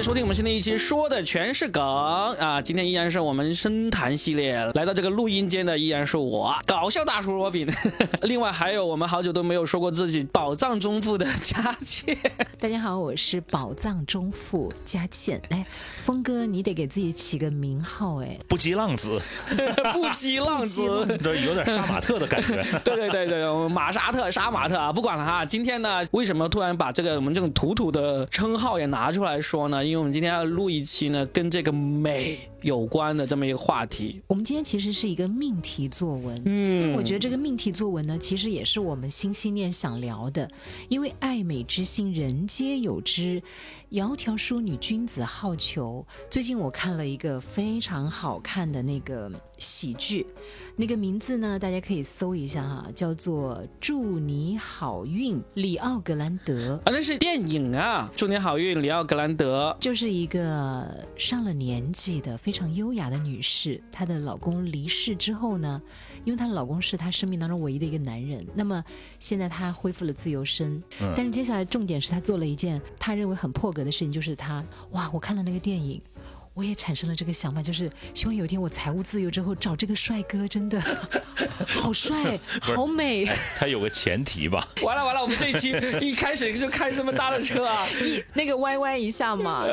来收听我们新的一期，说的全是梗啊！今天依然是我们深谈系列，来到这个录音间的依然是我，搞笑大叔罗宾。另外还有我们好久都没有说过自己宝藏中富的佳倩。大家好，我是宝藏中富佳倩。哎，峰哥，你得给自己起个名号哎，不羁浪子，不羁浪子，这有点杀马特的感觉。对对对对，马沙特杀马特啊！不管了哈，今天呢，为什么突然把这个我们这种土土的称号也拿出来说呢？因为我们今天要录一期呢，跟这个美有关的这么一个话题。我们今天其实是一个命题作文，嗯，我觉得这个命题作文呢，其实也是我们心心念想聊的，因为爱美之心，人皆有之。窈窕淑女，君子好逑。最近我看了一个非常好看的那个喜剧，那个名字呢，大家可以搜一下哈，叫做《祝你好运》，里奥格兰德啊，那是电影啊，《祝你好运》，里奥格兰德就是一个上了年纪的非常优雅的女士，她的老公离世之后呢，因为她的老公是她生命当中唯一的一个男人，那么现在她恢复了自由身，但是接下来重点是她做了一件她认为很破格。的事情就是她，哇！我看了那个电影。我也产生了这个想法，就是希望有一天我财务自由之后找这个帅哥，真的好帅，好美。他有个前提吧？完了完了，我们这一期一开始就开这么大的车啊，一那个歪歪一下嘛。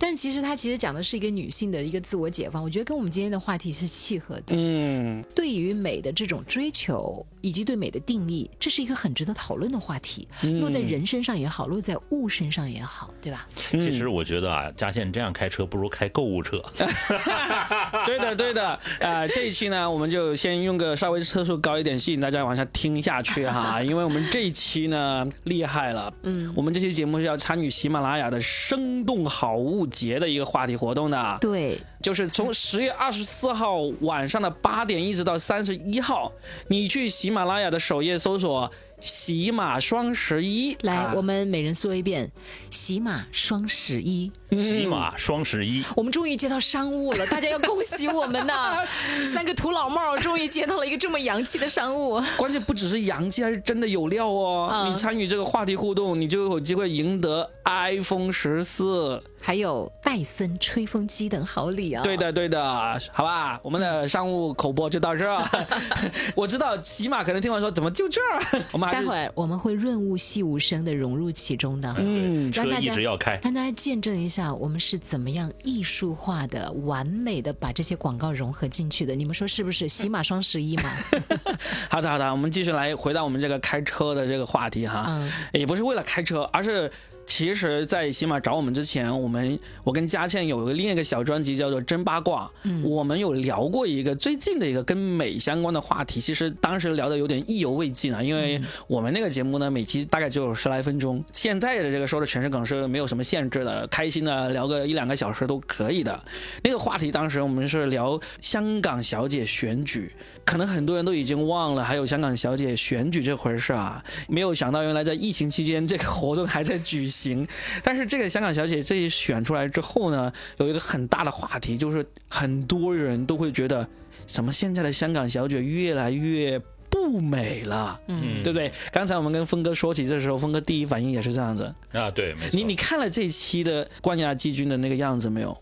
但其实他其实讲的是一个女性的一个自我解放，我觉得跟我们今天的话题是契合的。嗯，对于美的这种追求以及对美的定义，这是一个很值得讨论的话题。落在人身上也好，落在物身上也好，对吧？其实我觉得啊，嘉倩这样开车不如开。购物车，对的对的，呃，这一期呢，我们就先用个稍微车速高一点，吸引大家往下听下去哈，因为我们这一期呢厉害了，嗯，我们这期节目是要参与喜马拉雅的生动好物节的一个话题活动的，对，就是从十月二十四号晚上的八点一直到三十一号，你去喜马拉雅的首页搜索。喜马双十一，来，我们每人说一遍：喜马双十一，喜马双十一。我们终于接到商务了，大家要恭喜我们呐！三个土老帽终于接到了一个这么洋气的商务。关键不只是洋气，还是真的有料哦！你参与这个话题互动，你就有机会赢得 iPhone 十四。还有戴森吹风机等好礼啊！对的，对的，好吧，我们的商务口播就到这儿。我知道起码可能听完说怎么就这儿？我们待会儿我们会润物细无声的融入其中的，嗯，车一直要开，让大家见证一下我们是怎么样艺术化的、完美的把这些广告融合进去的。你们说是不是？喜马双十一嘛。好的，好的，我们继续来回到我们这个开车的这个话题哈。嗯，也不是为了开车，而是。其实，在喜马找我们之前，我们我跟佳倩有一个另一个小专辑叫做《真八卦》，嗯，我们有聊过一个最近的一个跟美相关的话题。其实当时聊的有点意犹未尽啊，因为我们那个节目呢，每期大概就有十来分钟。现在的这个说的全是梗，是没有什么限制的，开心的聊个一两个小时都可以的。那个话题当时我们是聊香港小姐选举，可能很多人都已经忘了还有香港小姐选举这回事啊。没有想到原来在疫情期间这个活动还在举行。但是这个香港小姐这一选出来之后呢，有一个很大的话题，就是很多人都会觉得，什么现在的香港小姐越来越不美了，嗯，对不对？刚才我们跟峰哥说起这时候，峰哥第一反应也是这样子啊，对，没错。你你看了这一期的冠亚季军的那个样子没有？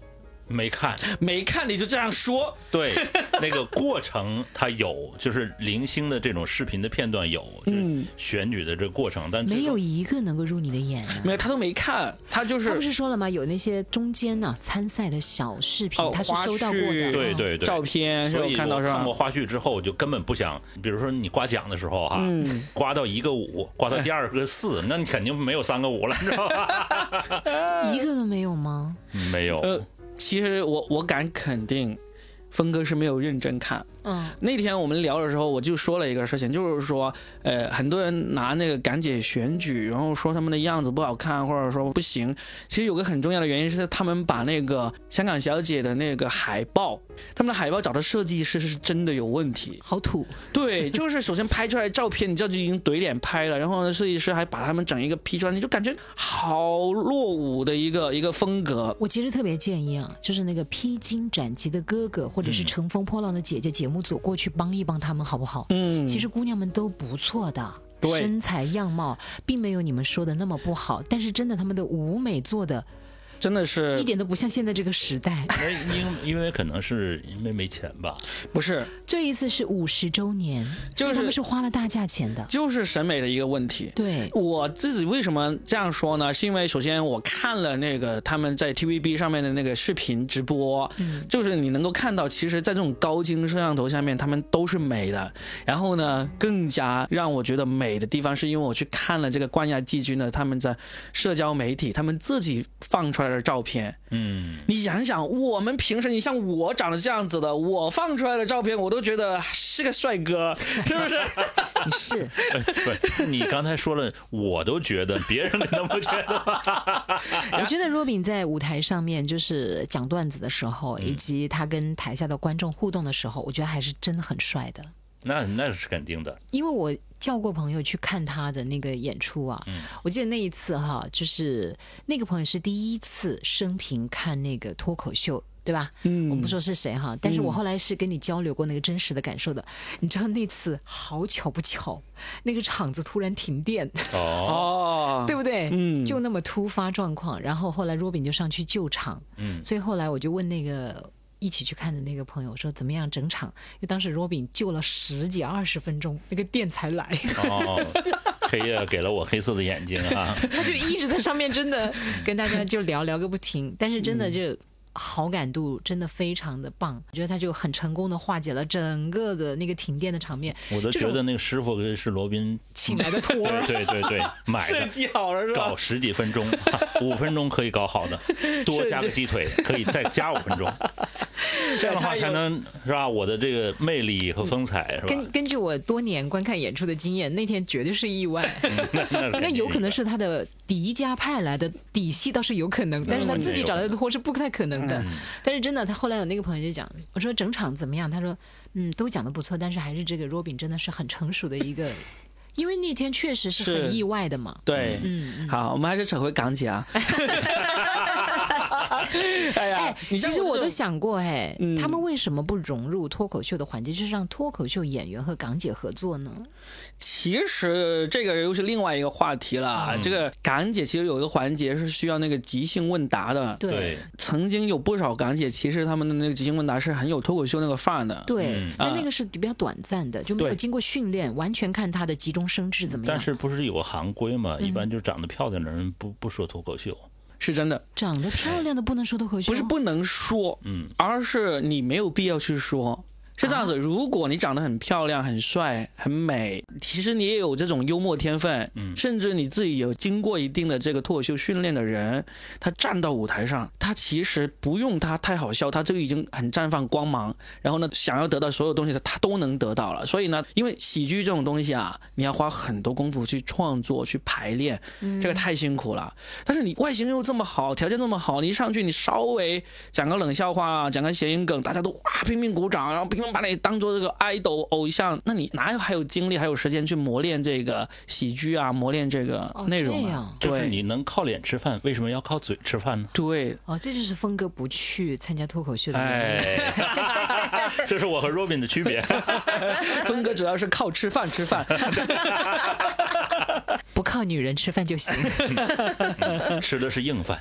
没看，没看你就这样说？对，那个过程他有，就是零星的这种视频的片段有，嗯，选举的这个过程，但没有一个能够入你的眼。没有，他都没看，他就是他不是说了吗？有那些中间呢参赛的小视频，他是收到过的，对对对，照片，所以看到看过花絮之后，就根本不想，比如说你刮奖的时候哈，刮到一个五，刮到第二个四，那你肯定没有三个五了，知道吧？一个都没有吗？没有。其实我我敢肯定，峰哥是没有认真看。嗯，那天我们聊的时候，我就说了一个事情，就是说，呃，很多人拿那个港姐选举，然后说他们的样子不好看，或者说不行。其实有个很重要的原因是，他们把那个香港小姐的那个海报，他们的海报找的设计师是真的有问题，好土。对，就是首先拍出来照片，你知道就已经怼脸拍了，然后呢，设计师还把他们整一个 P 出来，你就感觉好落伍的一个一个风格。我其实特别建议啊，就是那个披荆斩棘的哥哥，或者是乘风破浪的姐姐节目。组过去帮一帮他们好不好？嗯，其实姑娘们都不错的，身材样貌并没有你们说的那么不好，但是真的他们的舞美做的。真的是一点都不像现在这个时代。因因为可能是因为没钱吧？不是，这一次是五十周年，就是他们是花了大价钱的。就是审美的一个问题。对，我自己为什么这样说呢？是因为首先我看了那个他们在 TVB 上面的那个视频直播，嗯，就是你能够看到，其实，在这种高清摄像头下面，他们都是美的。然后呢，更加让我觉得美的地方，是因为我去看了这个冠亚季军的他们在社交媒体他们自己放出来的照片。嗯，你想想，我们平时你像我长得这样子的，我放出来的照片，我都觉得是个帅哥，是不是？你是不？你刚才说了，我都觉得，别人可能不觉得。我觉得若饼在舞台上面就是讲段子的时候，以及他跟台下的观众互动的时候，我觉得还是真的很帅的。那那是肯定的，因为我叫过朋友去看他的那个演出啊，我记得那一次哈，就是那个朋友是第一次生平看那个脱口秀。对吧？嗯，我不说是谁哈，但是我后来是跟你交流过那个真实的感受的。你知道那次好巧不巧，那个场子突然停电，哦，对不对？嗯，就那么突发状况，然后后来若饼就上去救场，嗯，所以后来我就问那个一起去看的那个朋友说怎么样整场？因为当时若饼救了十几二十分钟，那个电才来。哦，黑夜给了我黑色的眼睛啊！他就一直在上面，真的跟大家就聊聊个不停，但是真的就。好感度真的非常的棒，我觉得他就很成功的化解了整个的那个停电的场面。我都觉得那个师傅是罗宾请来的托儿，对对对，买的设计好了是吧？搞十几分钟，五分钟可以搞好的，多加个鸡腿可以再加五分钟，这样的话才能是吧？我的这个魅力和风采是吧？根根据我多年观看演出的经验，那天绝对是意外。那有可能是他的迪迦派来的底细倒是有可能，但是他自己找来的托是不太可能。的，但是真的，他后来有那个朋友就讲，我说整场怎么样？他说，嗯，都讲的不错，但是还是这个 Robin 真的是很成熟的一个，因为那天确实是很意外的嘛。对，嗯，好，我们还是扯回港姐啊。哎呀，其实我都想过，哎，他们为什么不融入脱口秀的环节，就是让脱口秀演员和港姐合作呢？其实这个又是另外一个话题了。这个港姐其实有一个环节是需要那个即兴问答的。对，曾经有不少港姐，其实他们的那个即兴问答是很有脱口秀那个范儿的。对，但那个是比较短暂的，就没有经过训练，完全看他的急中生智怎么样。但是不是有个行规嘛？一般就长得漂亮的人不不说脱口秀。是真的，长得漂亮的不能说的回去，不是不能说，嗯，而是你没有必要去说。是这样子，如果你长得很漂亮、很帅、很美，其实你也有这种幽默天分，嗯，甚至你自己有经过一定的这个脱口秀训练的人，他站到舞台上，他其实不用他太好笑，他就已经很绽放光芒。然后呢，想要得到所有东西，他都能得到了。所以呢，因为喜剧这种东西啊，你要花很多功夫去创作、去排练，这个太辛苦了。但是你外形又这么好，条件这么好，你一上去，你稍微讲个冷笑话、讲个谐音梗，大家都哇拼命鼓掌，然后拼。把你当做这个爱豆偶像，那你哪有还有精力还有时间去磨练这个喜剧啊？磨练这个内容啊？就是你能靠脸吃饭，为什么要靠嘴吃饭呢？对，哦，这就是峰哥不去参加脱口秀的原因。这是我和 Robin 的区别。峰哥主要是靠吃饭吃饭，不靠女人吃饭就行。吃的是硬饭。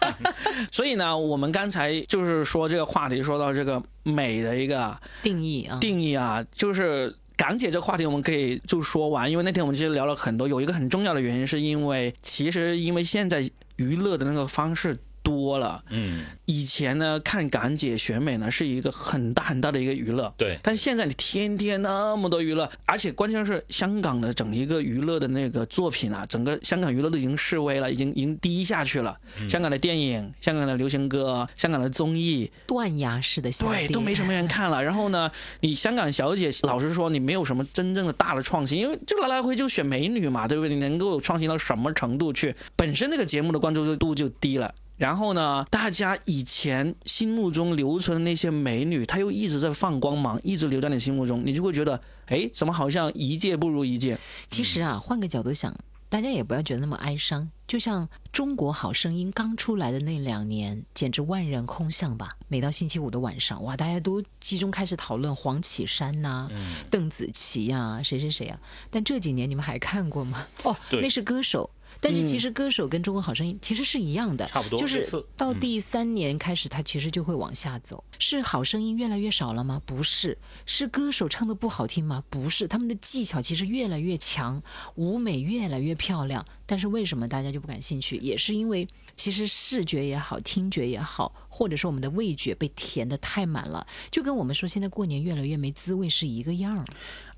所以呢，我们刚才就是说这个话题，说到这个。美的一个定义啊，定义啊，就是港姐这个话题，我们可以就说完。因为那天我们其实聊了很多，有一个很重要的原因，是因为其实因为现在娱乐的那个方式。多了，嗯，以前呢看港姐选美呢是一个很大很大的一个娱乐，对，但现在你天天那么多娱乐，而且关键是香港的整一个娱乐的那个作品啊，整个香港娱乐都已经示威了，已经已经低下去了。香港的电影、香港的流行歌、香港的综艺，断崖式的下对，都没什么人看了。然后呢，你香港小姐，老实说，你没有什么真正的大的创新，因为就来来回就选美女嘛，对不对？你能够创新到什么程度去？本身那个节目的关注度就低了。然后呢？大家以前心目中留存的那些美女，她又一直在放光芒，一直留在你心目中，你就会觉得，哎，怎么好像一届不如一届？其实啊，换个角度想，大家也不要觉得那么哀伤。就像《中国好声音》刚出来的那两年，简直万人空巷吧。每到星期五的晚上，哇，大家都集中开始讨论黄绮珊呐、邓紫棋呀、谁谁谁啊。但这几年你们还看过吗？哦，那是歌手。但是其实歌手跟中国好声音其实是一样的，差不多，就是到第三年开始，它其实就会往下走。是好声音越来越少了吗？不是，是歌手唱的不好听吗？不是，他们的技巧其实越来越强，舞美越来越漂亮。但是为什么大家就不感兴趣？也是因为其实视觉也好，听觉也好，或者说我们的味觉被填的太满了，就跟我们说现在过年越来越没滋味是一个样儿。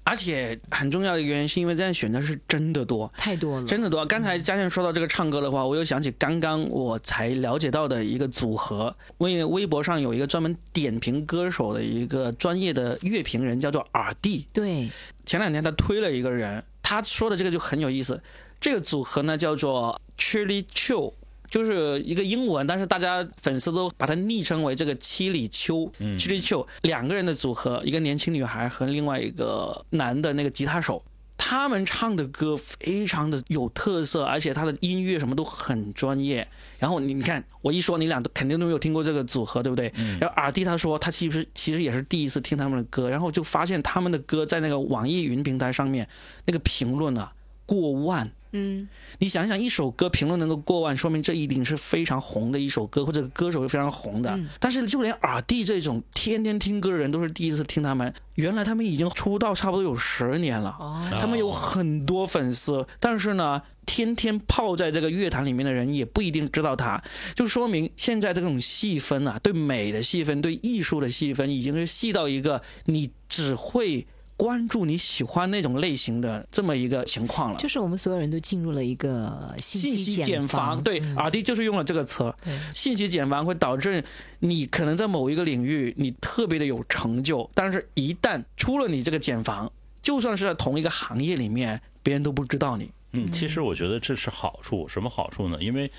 而且很重要的原因是因为这样选的是真的多，太多了，真的多。刚才嘉倩说到这个唱歌的话，我又想起刚刚我才了解到的一个组合，微微博上有一个专门点评歌手的一个专业的乐评人，叫做耳帝。对，前两天他推了一个人，他说的这个就很有意思。这个组合呢叫做 Chili Chill。就是一个英文，但是大家粉丝都把它昵称为这个七里秋，七里秋两个人的组合，一个年轻女孩和另外一个男的那个吉他手，他们唱的歌非常的有特色，而且他的音乐什么都很专业。然后你你看，我一说你俩都肯定都没有听过这个组合，对不对？然后耳弟他说他其实其实也是第一次听他们的歌，然后就发现他们的歌在那个网易云平台上面那个评论啊过万。嗯，你想想，一首歌评论能够过万，说明这一定是非常红的一首歌，或者歌手是非常红的。但是就连耳弟这种天天听歌的人，都是第一次听他们。原来他们已经出道差不多有十年了，他们有很多粉丝。但是呢，天天泡在这个乐坛里面的人也不一定知道他，就说明现在这种细分啊，对美的细分，对艺术的细分，已经是细到一个你只会。关注你喜欢那种类型的这么一个情况了，就是我们所有人都进入了一个信息茧房。对，阿弟就是用了这个词，信息茧房会导致你可能在某一个领域你特别的有成就，但是一旦出了你这个茧房，就算是在同一个行业里面，别人都不知道你。嗯，其实我觉得这是好处，什么好处呢？因为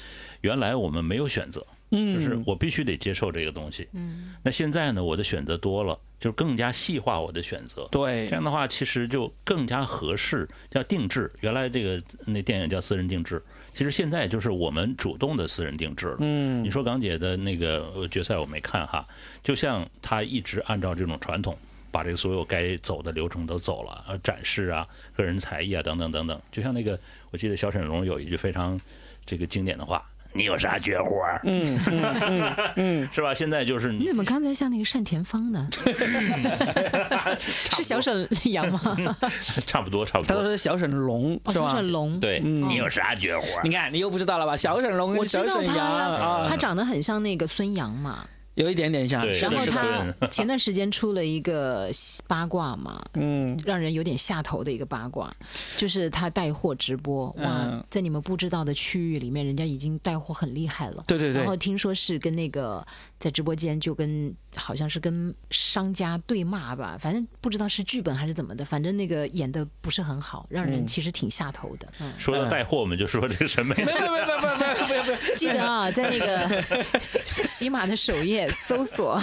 原来我们没有选择，嗯就是我必须得接受这个东西。嗯，那现在呢，我的选择多了。就更加细化我的选择，对，这样的话其实就更加合适，叫定制。原来这个那电影叫私人定制，其实现在就是我们主动的私人定制了。嗯，你说港姐的那个决赛我没看哈，就像她一直按照这种传统，把这个所有该走的流程都走了，呃，展示啊，个人才艺啊，等等等等。就像那个，我记得小沈龙有一句非常这个经典的话。你有啥绝活？嗯嗯嗯，是吧？现在就是你怎么刚才像那个单田芳呢？是小沈阳吗？差不多，差不多。他说是小沈龙，是吧？小沈龙，对。你有啥绝活？你看，你又不知道了吧？小沈龙，我知道他，他长得很像那个孙杨嘛。有一点点像，然后他 前段时间出了一个八卦嘛，嗯，让人有点下头的一个八卦，就是他带货直播，哇，在你们不知道的区域里面，人家已经带货很厉害了，对对对，然后听说是跟那个。在直播间就跟好像是跟商家对骂吧，反正不知道是剧本还是怎么的，反正那个演的不是很好，让人其实挺下头的。嗯说到带货，我们就说这个审美。没有没有没有没有没有没有。记得啊，在那个喜马的首页搜索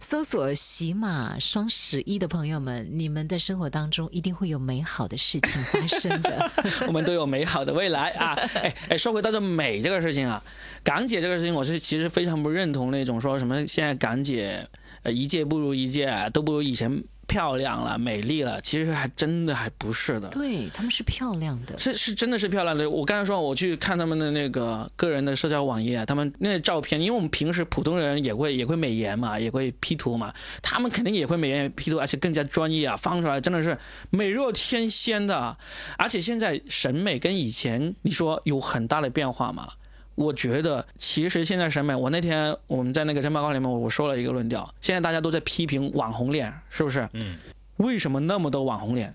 搜索喜马双十一的朋友们，你们在生活当中一定会有美好的事情发生的。我们都有美好的未来啊！哎哎，说回到这美这个事情啊。港姐这个事情，我是其实非常不认同那种说什么现在港姐呃一届不如一届，都不如以前漂亮了、美丽了。其实还真的还不是的。对他们是漂亮的，是是真的是漂亮的。我刚才说我去看他们的那个个人的社交网页，他们那照片，因为我们平时普通人也会也会美颜嘛，也会 P 图嘛，他们肯定也会美颜 P 图，而且更加专业啊，放出来真的是美若天仙的。而且现在审美跟以前你说有很大的变化嘛？我觉得其实现在审美，我那天我们在那个真报告里面我说了一个论调，现在大家都在批评网红脸，是不是？嗯。为什么那么多网红脸？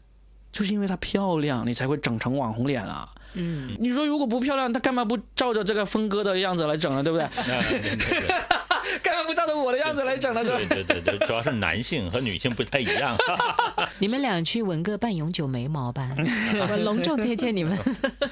就是因为她漂亮，你才会整成网红脸啊。嗯。你说如果不漂亮，她干嘛不照着这个峰哥的样子来整呢？对不对？干嘛不照着我的样子来整呢？对对对对，主要是男性和女性不太一样。你们俩去纹个半永久眉毛吧，我隆重推荐你们。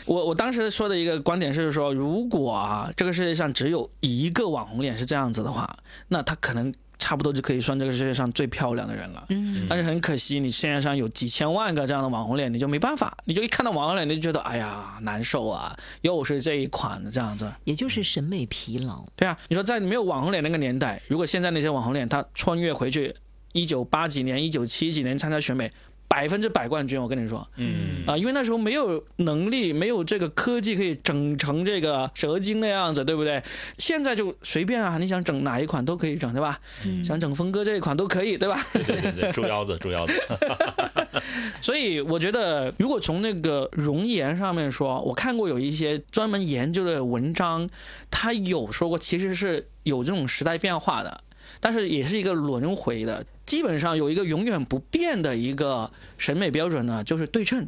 我我当时说的一个观点是说，如果啊这个世界上只有一个网红脸是这样子的话，那他可能。差不多就可以算这个世界上最漂亮的人了。嗯，但是很可惜，你世界上有几千万个这样的网红脸，你就没办法，你就一看到网红脸，你就觉得哎呀难受啊，又是这一款的这样子。也就是审美疲劳。对啊，你说在没有网红脸那个年代，如果现在那些网红脸他穿越回去一九八几年、一九七几年参加选美，百分之百冠军，我跟你说，嗯啊，因为那时候没有能力，没有这个科技可以整成这个蛇精的样子，对不对？现在就随便啊，你想整哪一款都可以整，对吧？想整峰哥这一款都可以，对吧？对对对，猪腰子，猪腰子。所以我觉得，如果从那个容颜上面说，我看过有一些专门研究的文章，他有说过，其实是有这种时代变化的，但是也是一个轮回的。基本上有一个永远不变的一个审美标准呢，就是对称。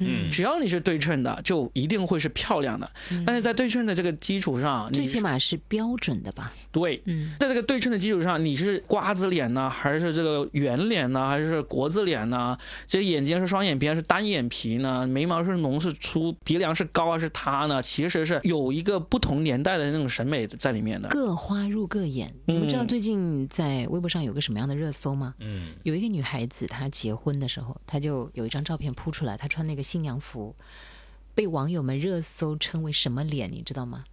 嗯，只要你是对称的，就一定会是漂亮的。但是在对称的这个基础上，最起码是标准的吧？对，嗯，在这个对称的基础上，你是瓜子脸呢，还是这个圆脸呢，还是国字脸呢？这眼睛是双眼皮还是单眼皮呢？眉毛是浓是粗？鼻梁是高还是塌呢？其实是有一个不同年代的那种审美在里面的。各花入各眼。你们知道最近在微博上有个什么样的热搜吗？嗯，有一个女孩子她结婚的时候，她就有一张照片铺出来，她穿那个。新娘服被网友们热搜称为什么脸？你知道吗？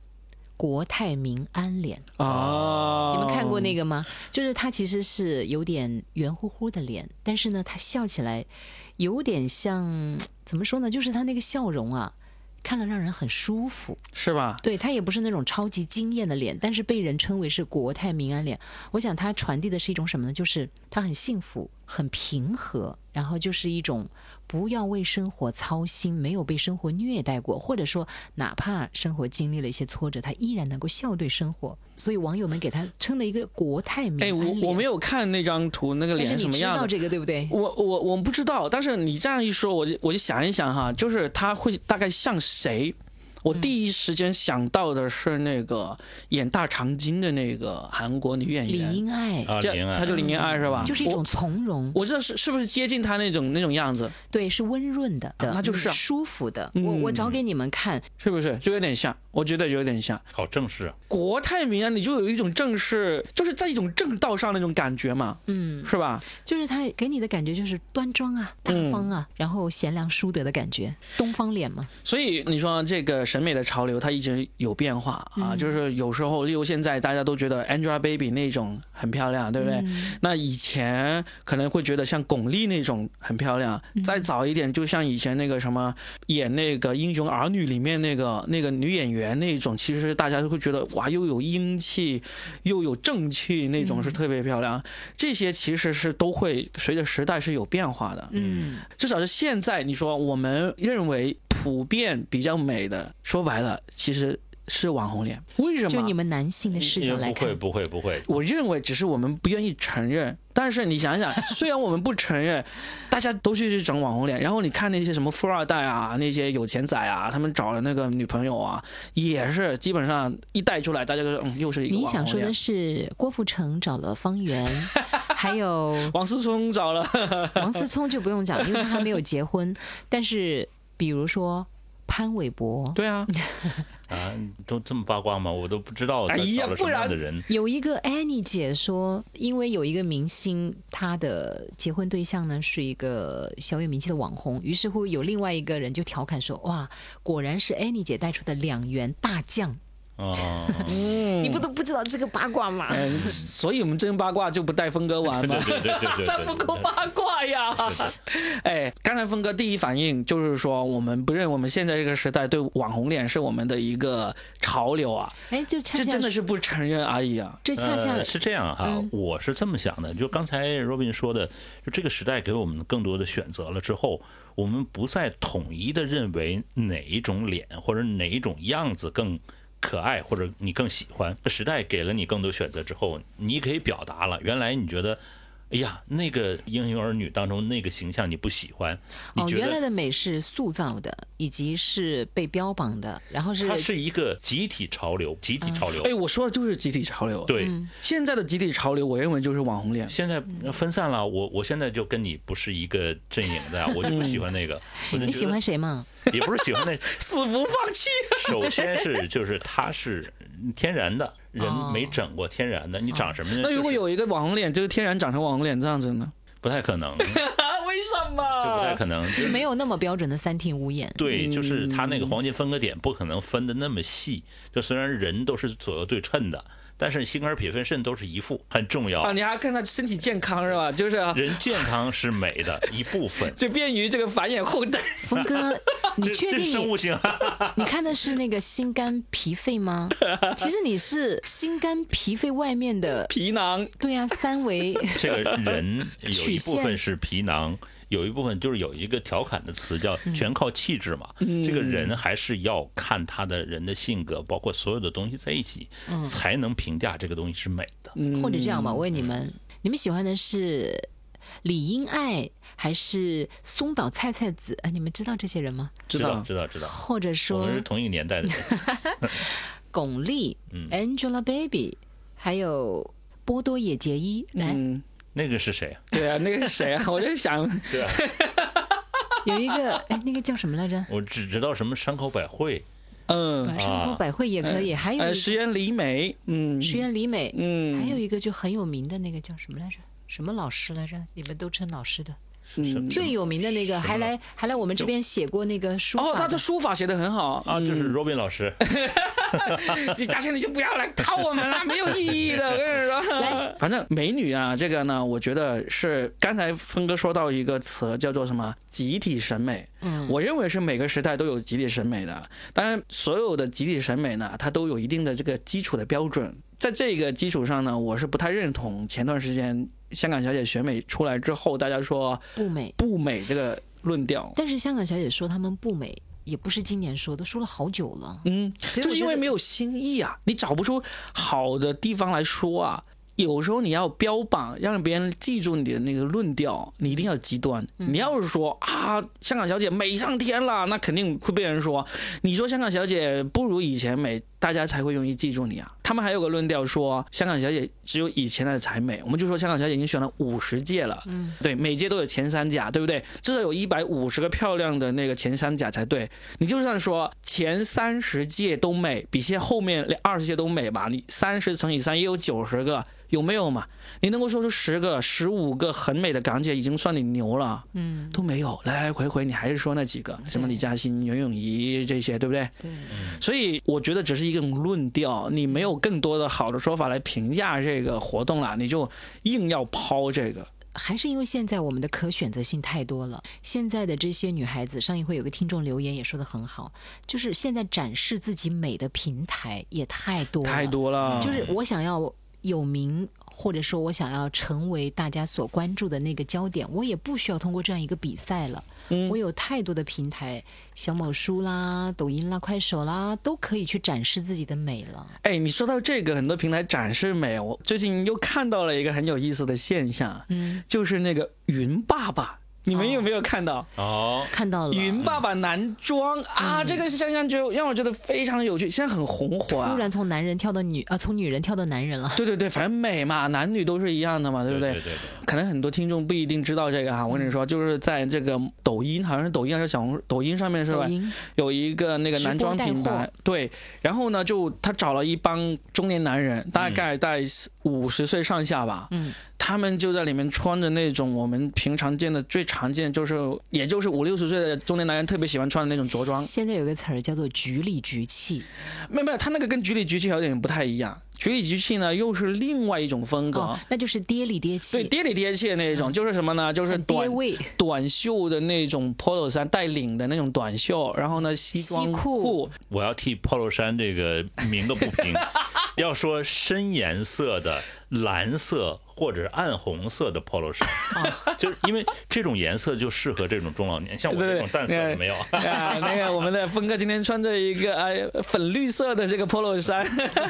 国泰民安脸啊！你们看过那个吗？就是他其实是有点圆乎乎的脸，但是呢，他笑起来有点像怎么说呢？就是他那个笑容啊。看了让人很舒服，是吧？对他也不是那种超级惊艳的脸，但是被人称为是国泰民安脸。我想他传递的是一种什么呢？就是他很幸福、很平和，然后就是一种不要为生活操心，没有被生活虐待过，或者说哪怕生活经历了一些挫折，他依然能够笑对生活。所以网友们给他称了一个国泰民安。哎，我我没有看那张图，那个脸什么样子？这个对不对？我我我不知道，但是你这样一说，我就我就想一想哈，就是他会大概像谁？我第一时间想到的是那个演大长今的那个韩国女演员李英爱，叫她叫李英爱是吧？就是一种从容。我知道是是不是接近她那种那种样子？对，是温润的，那就是舒服的。我我找给你们看，是不是就有点像？我觉得有点像，好正式啊！国泰民安，你就有一种正式，就是在一种正道上那种感觉嘛，嗯，是吧？就是他给你的感觉就是端庄啊、大方啊，然后贤良淑德的感觉，东方脸嘛。所以你说这个审美的潮流，它一直有变化啊，就是有时候，例如现在大家都觉得 Angelababy 那种很漂亮，对不对？那以前可能会觉得像巩俐那种很漂亮，再早一点，就像以前那个什么演那个《英雄儿女》里面那个那个女演员。那种其实大家都会觉得哇，又有英气，又有正气，那种是特别漂亮。这些其实是都会随着时代是有变化的。嗯，至少是现在，你说我们认为普遍比较美的，说白了，其实。是网红脸，为什么？就你们男性的视角来看，不会，不会，不会。我认为只是我们不愿意承认。但是你想想，虽然我们不承认，大家都去去整网红脸，然后你看那些什么富二代啊，那些有钱仔啊，他们找的那个女朋友啊，也是基本上一带出来，大家都嗯，又是一个你想说的是郭富城找了方圆，还有 王思聪找了王思聪就不用讲，因为他还没有结婚。但是比如说。潘玮柏，对啊，啊，都这么八卦吗？我都不知道他找了什么样的人。有一个 Annie 姐说，因为有一个明星，他的结婚对象呢是一个小有名气的网红，于是乎有另外一个人就调侃说：“哇，果然是 Annie 姐带出的两员大将。”哦，你不都不知道这个八卦吗？所以我们真八卦就不带峰哥玩吗？对对对对，他不够八卦呀！哎，刚才峰哥第一反应就是说，我们不认我们现在这个时代对网红脸是我们的一个潮流啊！哎，就这真的是不承认而已啊！这恰恰是这样哈，我是这么想的，就刚才 Robin 说的，就这个时代给我们更多的选择了之后，我们不再统一的认为哪一种脸或者哪一种样子更。可爱，或者你更喜欢。时代给了你更多选择之后，你可以表达了。原来你觉得。哎呀，那个英雄儿女当中那个形象你不喜欢？哦，原来的美是塑造的，以及是被标榜的，然后是它是一个集体潮流，集体潮流。哎，我说的就是集体潮流。对，现在的集体潮流，我认为就是网红脸。现在分散了，我我现在就跟你不是一个阵营的，我就不喜欢那个。你喜欢谁吗？也不是喜欢那，死不放弃。首先是就是他是天然的。人没整过天然的，你长什么？那如果有一个网红脸，就是天然长成网红脸这样子呢？不太可能。为什么？就不太可能，就没有那么标准的三庭五眼。对，就是他那个黄金分割点不可能分的那么细。就虽然人都是左右对称的。但是心肝脾肺肾都是一副，很重要啊！你还看他身体健康是吧？就是人健康是美的 一部分，就便于这个繁衍后代。峰哥，你确定生物性？你看的是那个心肝脾肺吗？其实你是心肝脾肺外面的皮囊。对呀，三维。这个人有一部分是皮囊。有一部分就是有一个调侃的词叫“全靠气质”嘛，这个人还是要看他的人的性格，包括所有的东西在一起，才能评价这个东西是美的。或者这样吧，我问你们，你们喜欢的是李英爱还是松岛菜菜子？哎，你们知道这些人吗？知道，知道，知道。或者说我们是同一个年代的人。巩俐、Angelababy，还有波多野结衣，来。那个是谁？对啊，那个是谁啊？我就想，有一个哎，那个叫什么来着？我只知道什么山口百惠，嗯，山口百惠也可以，还有石原里美，嗯，石原里美，嗯，还有一个就很有名的那个叫什么来着？什么老师来着？你们都称老师的。最有名的那个还来还来我们这边写过那个书法，哦，他的书法写的很好啊，就是 Robin 老师。嘉庆你就不要来套我们了，没有意义的。我跟你说，反正美女啊，这个呢，我觉得是刚才峰哥说到一个词叫做什么集体审美。嗯，我认为是每个时代都有集体审美的，当然所有的集体审美呢，它都有一定的这个基础的标准。在这个基础上呢，我是不太认同前段时间。香港小姐选美出来之后，大家说不美不美这个论调，但是香港小姐说她们不美，也不是今年说，都说了好久了。嗯，就是因为没有新意啊，你找不出好的地方来说啊。有时候你要标榜，让别人记住你的那个论调，你一定要极端。你要是说啊，香港小姐美上天了，那肯定会被人说。你说香港小姐不如以前美，大家才会容易记住你啊。他们还有个论调说，香港小姐只有以前的才美。我们就说香港小姐已经选了五十届了，嗯，对，每届都有前三甲，对不对？至少有一百五十个漂亮的那个前三甲才对。你就算说前三十届都美，比现后面二十届都美吧？你三十乘以三也有九十个。有没有嘛？你能够说出十个、十五个很美的港姐，已经算你牛了。嗯，都没有，来来回回你还是说那几个，什么李嘉欣、袁咏仪这些，对不对？对。所以我觉得只是一个论调，你没有更多的好的说法来评价这个活动了，你就硬要抛这个。还是因为现在我们的可选择性太多了。现在的这些女孩子，上一回有个听众留言也说的很好，就是现在展示自己美的平台也太多太多了。就是我想要。有名，或者说我想要成为大家所关注的那个焦点，我也不需要通过这样一个比赛了。嗯我有太多的平台，小某书啦、抖音啦、快手啦，都可以去展示自己的美了。哎，你说到这个，很多平台展示美，我最近又看到了一个很有意思的现象，嗯，就是那个云爸爸。你们有没有看到？哦，看到了。云爸爸男装啊，这个现象就让我觉得非常有趣。现在很红火啊，突然从男人跳到女啊，从女人跳到男人了。对对对，反正美嘛，男女都是一样的嘛，对不对？对对对。可能很多听众不一定知道这个哈，我跟你说，就是在这个抖音，好像是抖音还是小红抖音上面是吧？有一个那个男装品牌，对。然后呢，就他找了一帮中年男人，大概在五十岁上下吧。嗯。他们就在里面穿着那种我们平常见的最常见，就是也就是五六十岁的中年男人特别喜欢穿的那种着装。现在有个词儿叫做“局里局气”，没有没有，他那个跟“局里局气”有点不太一样。局里局气呢，又是另外一种风格，那就是爹里爹气。对，爹里爹气的那种，就是什么呢？就是短短袖的那种 polo 衫，带领的那种短袖，然后呢西装裤。我要替 polo 衫这个鸣个不平，要说深颜色的蓝色。或者是暗红色的 polo 衫，就是因为这种颜色就适合这种中老年，像我这种淡色的没有。啊那个我们的峰哥今天穿着一个呃粉绿色的这个 polo 衫，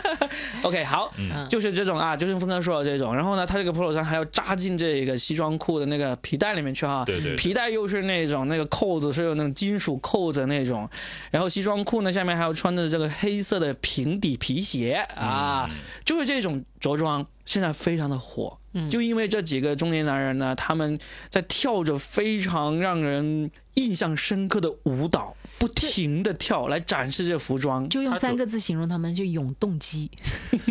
OK 好，就是这种啊，就是峰哥说的这种。然后呢，他这个 polo 衫还要扎进这个西装裤的那个皮带里面去哈，对对，皮带又是那种那个扣子是有那种金属扣子那种，然后西装裤呢下面还要穿着这个黑色的平底皮鞋啊，就是这种着装。现在非常的火，就因为这几个中年男人呢，他们在跳着非常让人印象深刻的舞蹈。不停的跳来展示这服装，就用三个字形容他们，就永动机。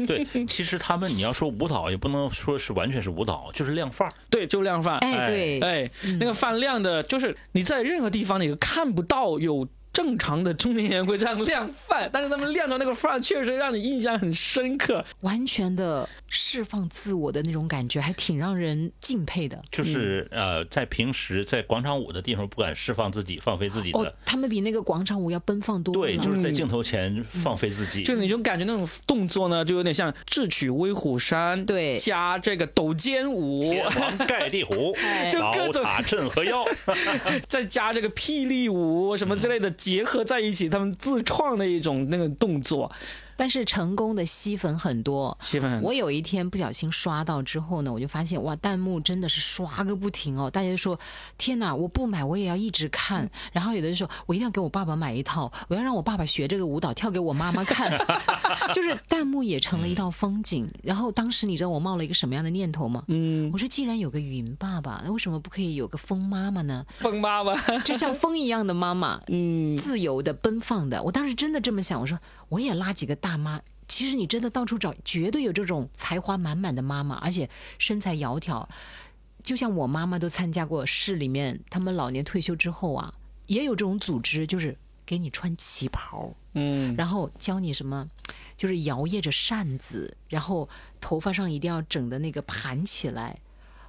对，其实他们你要说舞蹈，也不能说是完全是舞蹈，就是亮范儿。对，就亮范。哎，对，哎，那个范亮的，就是你在任何地方你都看不到有。正常的中年人会这样亮饭，但是他们亮的那个饭确实让你印象很深刻，完全的释放自我的那种感觉，还挺让人敬佩的。就是呃，在平时在广场舞的地方不敢释放自己、放飞自己的，哦，他们比那个广场舞要奔放多了。对，就是在镜头前放飞自己，就那种感觉，那种动作呢，就有点像智取威虎山，对，加这个抖肩舞，盖地虎，就各种塔镇河妖，再加这个霹雳舞什么之类的。结合在一起，他们自创的一种那个动作。但是成功的吸粉很多，吸粉很多。我有一天不小心刷到之后呢，我就发现哇，弹幕真的是刷个不停哦！大家就说：“天哪，我不买我也要一直看。”然后有的人说：“我一定要给我爸爸买一套，我要让我爸爸学这个舞蹈跳给我妈妈看。”就是弹幕也成了一道风景。然后当时你知道我冒了一个什么样的念头吗？嗯，我说既然有个云爸爸，那为什么不可以有个风妈妈呢？风妈妈就像风一样的妈妈，嗯，自由的奔放的。我当时真的这么想，我说我也拉几个。大妈，其实你真的到处找，绝对有这种才华满满的妈妈，而且身材窈窕。就像我妈妈都参加过市里面，他们老年退休之后啊，也有这种组织，就是给你穿旗袍，嗯，然后教你什么，就是摇曳着扇子，然后头发上一定要整的那个盘起来。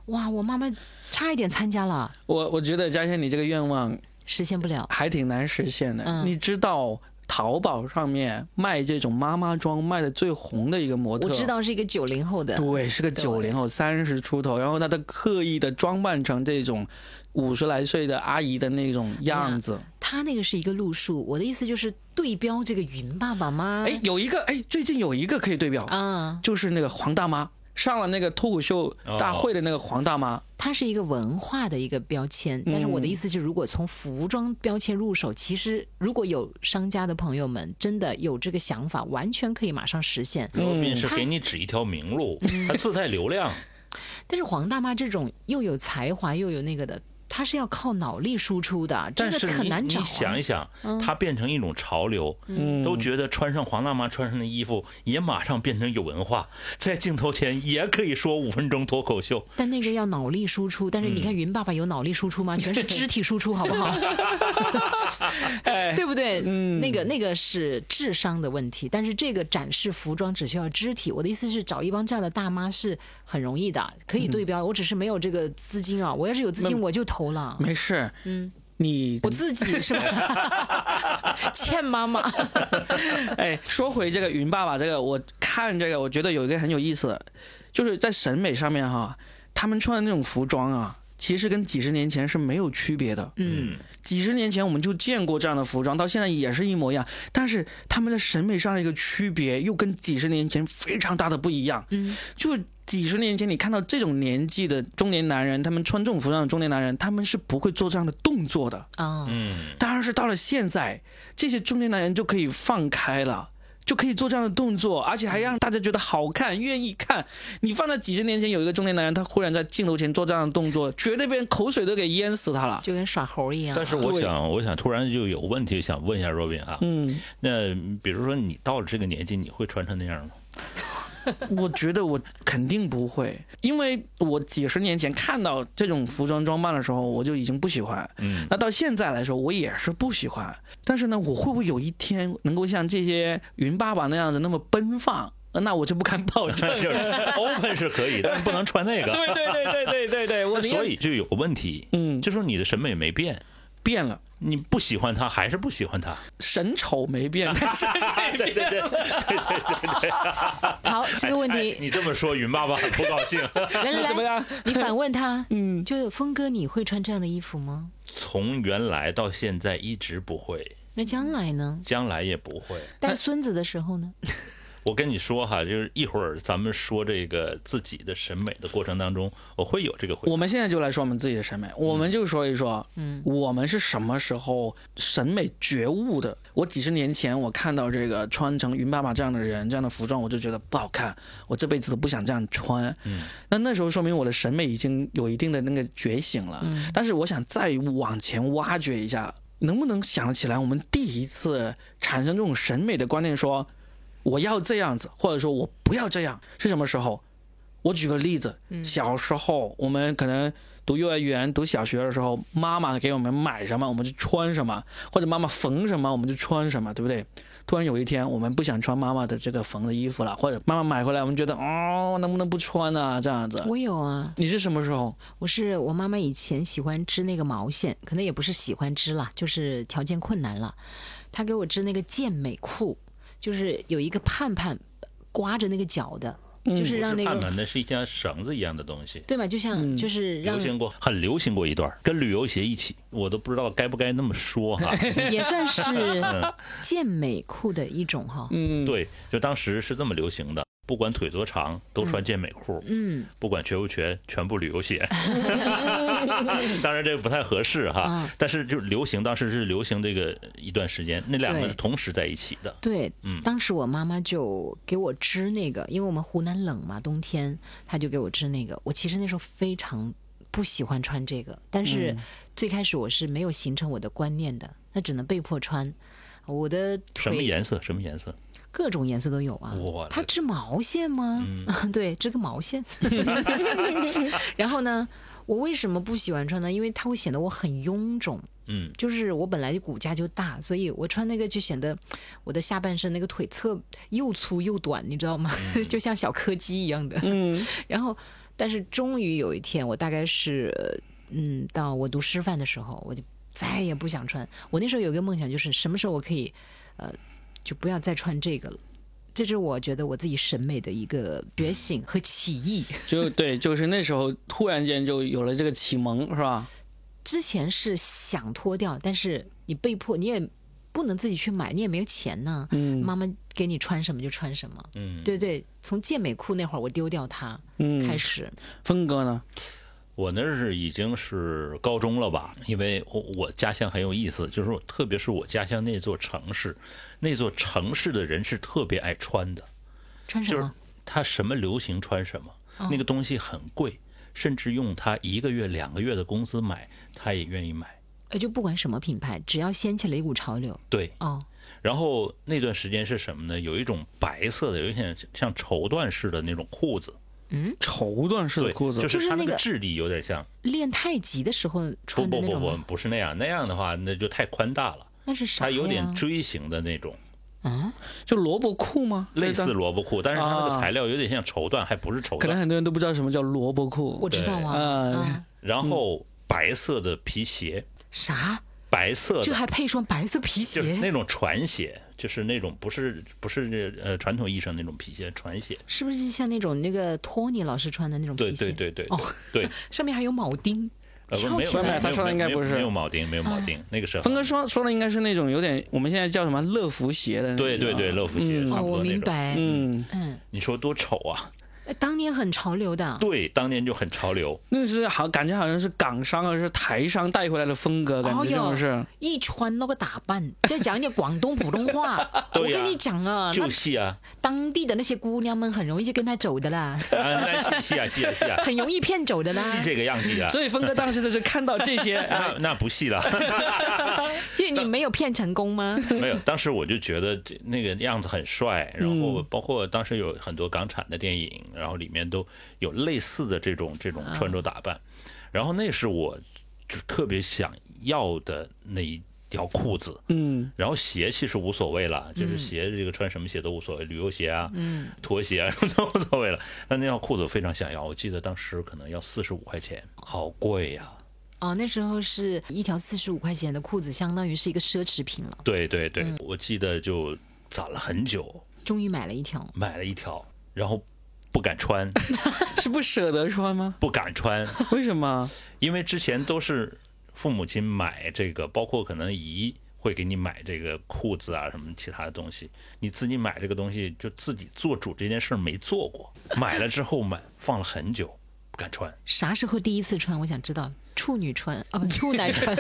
哇，我妈妈差一点参加了。我我觉得嘉轩，你这个愿望实现不了，还挺难实现的。你知道？淘宝上面卖这种妈妈装卖的最红的一个模特，我知道是一个九零后的，对，是个九零后，三十出头，然后她的刻意的装扮成这种五十来岁的阿姨的那种样子。她那个是一个路数，我的意思就是对标这个云爸爸妈？哎，有一个，哎，最近有一个可以对标啊，就是那个黄大妈。上了那个脱口秀大会的那个黄大妈，它是一个文化的一个标签。但是我的意思是，如果从服装标签入手，其实如果有商家的朋友们真的有这个想法，完全可以马上实现。罗宾是给你指一条明路，他自带流量。但是黄大妈这种又有才华又有那个的。他是要靠脑力输出的，但是很难找。你想一想，它变成一种潮流，都觉得穿上黄大妈穿上的衣服也马上变成有文化，在镜头前也可以说五分钟脱口秀。但那个要脑力输出，但是你看云爸爸有脑力输出吗？全是 肢体输出，好不好？对不对？嗯，那个那个是智商的问题，但是这个展示服装只需要肢体。我的意思是，找一帮这样的大妈是很容易的，可以对标。我只是没有这个资金啊，我要是有资金，我就投。投了，没事。嗯，你我自己是吧？欠妈妈。哎，说回这个云爸爸，这个我看这个，我觉得有一个很有意思的，就是在审美上面哈，他们穿的那种服装啊，其实跟几十年前是没有区别的。嗯，几十年前我们就见过这样的服装，到现在也是一模一样，但是他们的审美上的一个区别又跟几十年前非常大的不一样。嗯，就。几十年前，你看到这种年纪的中年男人，他们穿这种服装的中年男人，他们是不会做这样的动作的啊。嗯，当然是到了现在，这些中年男人就可以放开了，就可以做这样的动作，而且还让大家觉得好看，愿意看。你放在几十年前，有一个中年男人，他忽然在镜头前做这样的动作，绝对被人口水都给淹死他了，就跟耍猴一样。但是我想，我想突然就有问题想问一下若冰啊，嗯，那比如说你到了这个年纪，你会穿成那样吗？我觉得我肯定不会，因为我几十年前看到这种服装装扮的时候，我就已经不喜欢。嗯，那到现在来说，我也是不喜欢。但是呢，我会不会有一天能够像这些云爸爸那样子那么奔放？那我就不敢保证。就是 open 是可以，但是不能穿那个。对对对对对对对，我所以就有个问题，嗯，就说你的审美没变，变了。你不喜欢他还是不喜欢他？神丑没变，对对对对对对。好，这个问题你这么说，云爸爸很不高兴。来来怎么样？你反问他，嗯，就是峰哥，你会穿这样的衣服吗？从原来到现在一直不会。那将来呢？将来也不会。带孙子的时候呢？我跟你说哈，就是一会儿咱们说这个自己的审美的过程当中，我会有这个回。我们现在就来说我们自己的审美，我们就说一说，嗯，我们是什么时候审美觉悟的？我几十年前我看到这个穿成云爸爸这样的人这样的服装，我就觉得不好看，我这辈子都不想这样穿。嗯，那那时候说明我的审美已经有一定的那个觉醒了。嗯，但是我想再往前挖掘一下。能不能想得起来我们第一次产生这种审美的观念，说我要这样子，或者说我不要这样，是什么时候？我举个例子，小时候我们可能读幼儿园、读小学的时候，妈妈给我们买什么，我们就穿什么，或者妈妈缝什么，我们就穿什么，对不对？突然有一天，我们不想穿妈妈的这个缝的衣服了，或者妈妈买回来，我们觉得哦，能不能不穿呢？这样子。我有啊。你是什么时候？我是我妈妈以前喜欢织那个毛线，可能也不是喜欢织了，就是条件困难了。她给我织那个健美裤，就是有一个盼盼刮着那个脚的。就是让那个盼盼，那是一条绳子一样的东西，对吧？就像就是流行过，很流行过一段，跟旅游鞋一起，我都不知道该不该那么说哈。也算是 健美裤的一种哈。嗯，对，就当时是这么流行的。不管腿多长，都穿健美裤。嗯，不管瘸不瘸，全部旅游鞋。当然这个不太合适哈，但是就流行，当时是流行这个一段时间，那两个是同时在一起的。对，嗯，当时我妈妈就给我织那个，因为我们湖南冷嘛，冬天，她就给我织那个。我其实那时候非常不喜欢穿这个，但是最开始我是没有形成我的观念的，那只能被迫穿。我的腿什么颜色？什么颜色？各种颜色都有啊！它织毛线吗？对，织个毛线。然后呢，我为什么不喜欢穿呢？因为它会显得我很臃肿。嗯，就是我本来骨架就大，所以我穿那个就显得我的下半身那个腿侧又粗又短，你知道吗？就像小柯基一样的。嗯。然后，但是终于有一天，我大概是嗯，到我读师范的时候，我就再也不想穿。我那时候有个梦想，就是什么时候我可以呃。就不要再穿这个了，这是我觉得我自己审美的一个觉醒和起义。就对，就是那时候突然间就有了这个启蒙，是吧？之前是想脱掉，但是你被迫，你也不能自己去买，你也没有钱呢。嗯。妈妈给你穿什么就穿什么。嗯。对对，从健美裤那会儿我丢掉它，嗯开始。峰哥呢？我那是已经是高中了吧？因为我我家乡很有意思，就是特别是我家乡那座城市，那座城市的人是特别爱穿的。穿什么？他什么流行穿什么，那个东西很贵，甚至用他一个月两个月的工资买，他也愿意买。呃，就不管什么品牌，只要掀起了一股潮流。对。哦。然后那段时间是什么呢？有一种白色的，有点像绸缎似的那种裤子。嗯，绸缎式的裤子，就是它那个质地有点像练太极的时候穿的那种。不不不，不是那样，那样的话那就太宽大了。那是啥它有点锥形的那种。啊，就萝卜裤吗？类似萝卜裤，但是它那个材料有点像绸缎，还不是绸缎。可能很多人都不知道什么叫萝卜裤。我知道啊。然后白色的皮鞋。啥？白色，这还配双白色皮鞋？那种船鞋，就是那种不是不是呃传统意义上那种皮鞋，船鞋。是不是像那种那个托尼老师穿的那种皮鞋？对对对对，哦，对，上面还有铆钉。呃，没有，没有他说的应该不是没有铆钉，没有铆钉，那个是。峰哥说说的应该是那种有点我们现在叫什么乐福鞋的。对对对，乐福鞋差不多那种。我明白。嗯嗯，你说多丑啊！当年很潮流的，对，当年就很潮流。那是好感觉好像是港商或者是台商带回来的风格，感觉是是？一穿那个打扮，再讲一点广东普通话，我跟你讲啊，就是啊，当地的那些姑娘们很容易就跟他走的啦。是啊是啊是啊，很容易骗走的啦。是这个样子啊。所以峰哥当时就是看到这些，那那不细了。因为你没有骗成功吗？没有，当时我就觉得这那个样子很帅，然后包括当时有很多港产的电影。然后里面都有类似的这种这种穿着打扮，然后那是我就特别想要的那一条裤子，嗯，然后鞋其实无所谓了，就是鞋这个穿什么鞋都无所谓，旅游鞋啊，嗯，拖鞋啊都无所谓了。但那条裤子非常想要，我记得当时可能要四十五块钱，好贵呀！哦，那时候是一条四十五块钱的裤子，相当于是一个奢侈品了。对对对，我记得就攒了很久，终于买了一条，买了一条，然后。不敢穿，是不舍得穿吗？不敢穿，为什么？因为之前都是父母亲买这个，包括可能姨会给你买这个裤子啊，什么其他的东西。你自己买这个东西，就自己做主这件事儿没做过。买了之后买放了很久，不敢穿。啥时候第一次穿？我想知道。处女穿啊，不，处男穿。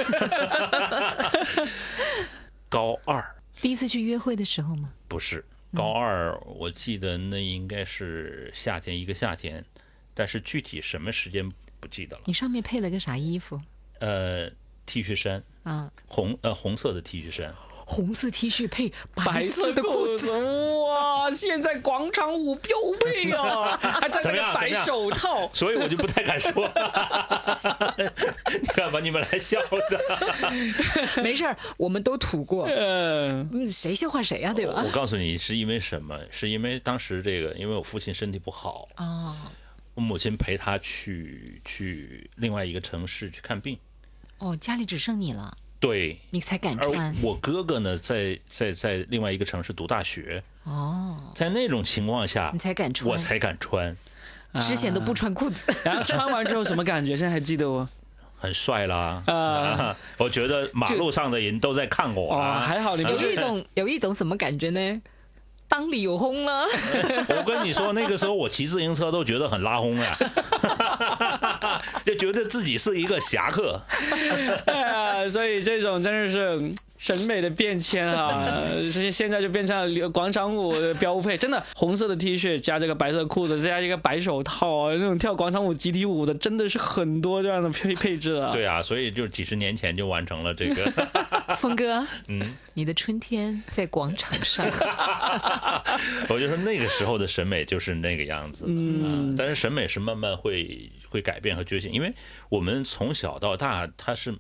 高二。第一次去约会的时候吗？不是。高二，我记得那应该是夏天，一个夏天，但是具体什么时间不记得了。你上面配了个啥衣服？呃，T 恤衫。啊，红呃红色的 T 恤衫，红色 T 恤配白色的裤子，哇！现在广场舞标配啊，还穿那个白手套，所以我就不太敢说。你看把你们来笑的。没事儿，我们都吐过。嗯，谁笑话谁呀？对吧？我告诉你，是因为什么？是因为当时这个，因为我父亲身体不好啊，我母亲陪他去去另外一个城市去看病。哦，家里只剩你了。对，你才敢穿。我哥哥呢，在在在另外一个城市读大学。哦，在那种情况下，你才敢穿，我才敢穿。之前都不穿裤子，然后穿完之后什么感觉？现在还记得不？很帅啦！啊，我觉得马路上的人都在看我。啊，还好你有一种有一种什么感觉呢？当里有轰了。我跟你说，那个时候我骑自行车都觉得很拉轰啊。就觉得自己是一个侠客，哎呀，所以这种真的是审美的变迁啊！现 现在就变成了广场舞的标配，真的红色的 T 恤加这个白色裤子，再加一个白手套啊，那种跳广场舞集体舞的真的是很多这样的配配置啊！对啊，所以就几十年前就完成了这个。峰哥，嗯，你的春天在广场上。我就说那个时候的审美就是那个样子，嗯，但是审美是慢慢会。会改变和觉醒，因为我们从小到大，他是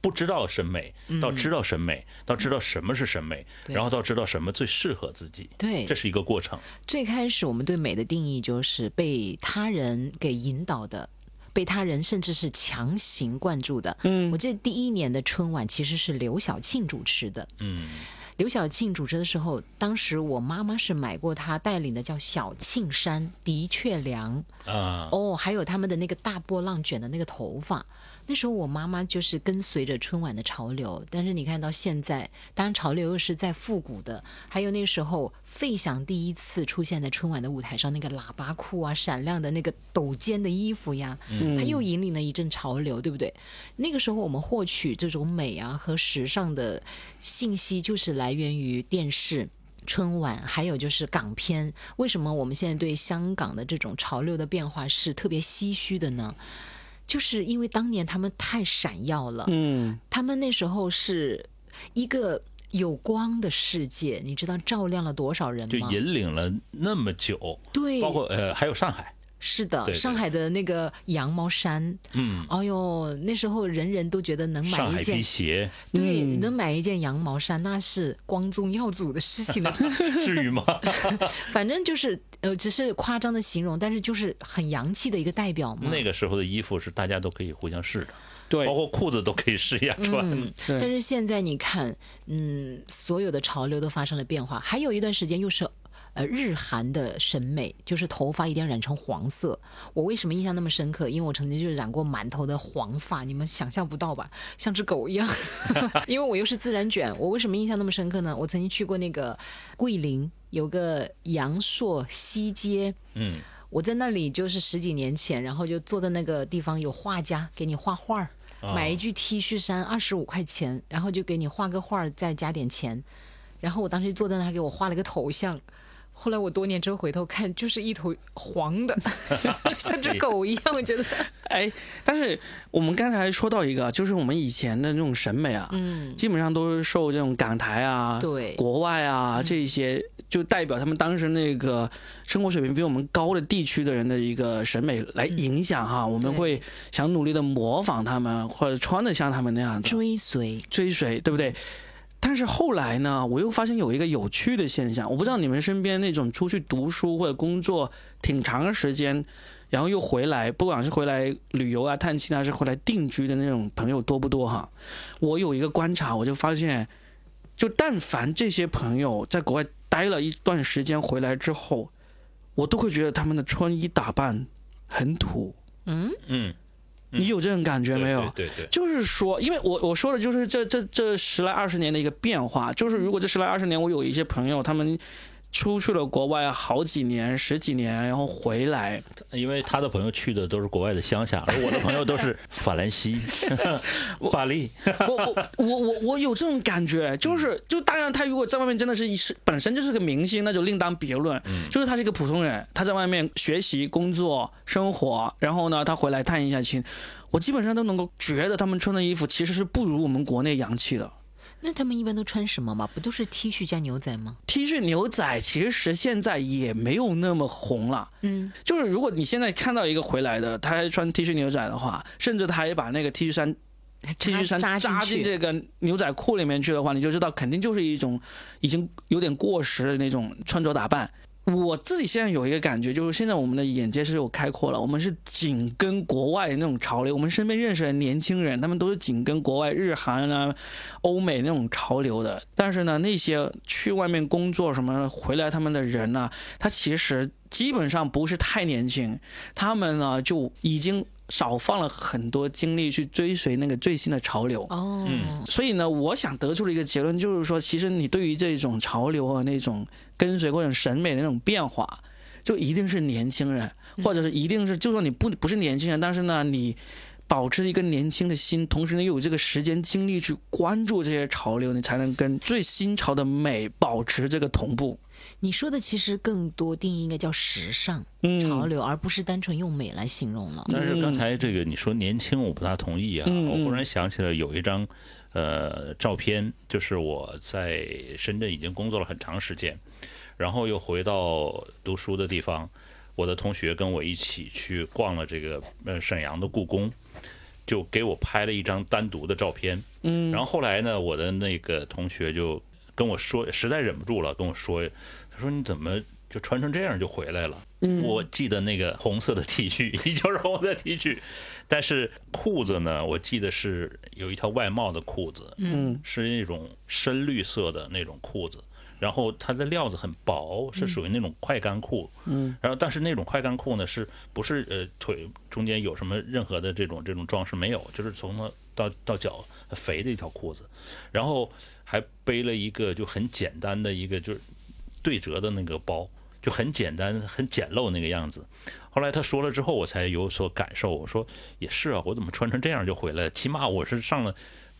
不知道审美，到知道审美，到知道什么是审美，然后到知道什么最适合自己。对，这是一个过程。最开始我们对美的定义就是被他人给引导的，被他人甚至是强行灌注的。嗯，我记得第一年的春晚其实是刘晓庆主持的。嗯。刘晓庆主持的时候，当时我妈妈是买过她带领的叫小庆山，的确凉啊。哦，还有他们的那个大波浪卷的那个头发。那时候我妈妈就是跟随着春晚的潮流，但是你看到现在，当然潮流又是在复古的。还有那时候费翔第一次出现在春晚的舞台上，那个喇叭裤啊，闪亮的那个抖肩的衣服呀，他又引领了一阵潮流，对不对？那个时候我们获取这种美啊和时尚的信息，就是来源于电视、春晚，还有就是港片。为什么我们现在对香港的这种潮流的变化是特别唏嘘的呢？就是因为当年他们太闪耀了，嗯，他们那时候是一个有光的世界，你知道照亮了多少人吗？就引领了那么久，对，包括呃还有上海。是的，上海的那个羊毛衫，嗯，哎呦，那时候人人都觉得能买一件鞋，对，能买一件羊毛衫那是光宗耀祖的事情了，至于吗？反正就是呃，只是夸张的形容，但是就是很洋气的一个代表嘛。那个时候的衣服是大家都可以互相试的，对，包括裤子都可以试一下穿。嗯但是现在你看，嗯，所有的潮流都发生了变化，还有一段时间又是。呃，日韩的审美就是头发一定要染成黄色。我为什么印象那么深刻？因为我曾经就是染过满头的黄发，你们想象不到吧？像只狗一样。因为我又是自然卷，我为什么印象那么深刻呢？我曾经去过那个桂林，有个阳朔西街。嗯，我在那里就是十几年前，然后就坐在那个地方，有画家给你画画儿，买一句 T 恤衫二十五块钱，然后就给你画个画儿，再加点钱。然后我当时坐在那儿，给我画了个头像。后来我多年之后回头看，就是一头黄的，就像只狗一样。我觉得，哎，但是我们刚才说到一个，就是我们以前的那种审美啊，嗯，基本上都是受这种港台啊、对国外啊这些，就代表他们当时那个生活水平比我们高的地区的人的一个审美来影响哈。我们会想努力的模仿他们，或者穿的像他们那样子，追随追随，对不对？但是后来呢，我又发现有一个有趣的现象，我不知道你们身边那种出去读书或者工作挺长时间，然后又回来，不管是回来旅游啊、探亲啊，是回来定居的那种朋友多不多哈？我有一个观察，我就发现，就但凡这些朋友在国外待了一段时间回来之后，我都会觉得他们的穿衣打扮很土。嗯嗯。你有这种感觉没有？对对，就是说，因为我我说的就是这这这十来二十年的一个变化，就是如果这十来二十年我有一些朋友，他们出去了国外好几年、十几年，然后回来，因为他的朋友去的都是国外的乡下，而我的朋友都是 法兰西、巴黎。我我我我我有这种感觉，就是就当然他如果在外面真的是是本身就是个明星，那就另当别论。就是他是一个普通人，他在外面学习、工作、生活，然后呢，他回来探一下亲，我基本上都能够觉得他们穿的衣服其实是不如我们国内洋气的。那他们一般都穿什么嘛？不都是 T 恤加牛仔吗？T 恤牛仔其实现在也没有那么红了。嗯，就是如果你现在看到一个回来的，他还穿 T 恤牛仔的话，甚至他还把那个 T 恤衫 T 恤衫扎进这个牛仔裤里面去的话，你就知道肯定就是一种已经有点过时的那种穿着打扮。我自己现在有一个感觉，就是现在我们的眼界是有开阔了，我们是紧跟国外的那种潮流。我们身边认识的年轻人，他们都是紧跟国外日韩啊、欧美那种潮流的。但是呢，那些去外面工作什么回来他们的人呢，他其实基本上不是太年轻，他们呢就已经。少放了很多精力去追随那个最新的潮流哦，所以呢，我想得出的一个结论就是说，其实你对于这种潮流和那种跟随或者审美的那种变化，就一定是年轻人，或者是一定是，就算你不不是年轻人，但是呢，你保持一个年轻的心，同时呢又有这个时间精力去关注这些潮流，你才能跟最新潮的美保持这个同步。你说的其实更多定义应该叫时尚、潮流，而不是单纯用美来形容了。但是刚才这个你说年轻，我不大同意啊。我忽然想起了有一张呃照片，就是我在深圳已经工作了很长时间，然后又回到读书的地方，我的同学跟我一起去逛了这个呃沈阳的故宫，就给我拍了一张单独的照片。嗯，然后后来呢，我的那个同学就跟我说，实在忍不住了，跟我说。他说你怎么就穿成这样就回来了？嗯我记得那个红色的 T 恤依旧是红色 T 恤，但是裤子呢，我记得是有一条外贸的裤子，嗯，是那种深绿色的那种裤子，然后它的料子很薄，是属于那种快干裤，嗯，然后但是那种快干裤呢，是不是呃腿中间有什么任何的这种这种装饰没有？就是从头到到脚肥的一条裤子，然后还背了一个就很简单的一个就是。对折的那个包就很简单、很简陋那个样子。后来他说了之后，我才有所感受。我说也是啊，我怎么穿成这样就回来？起码我是上了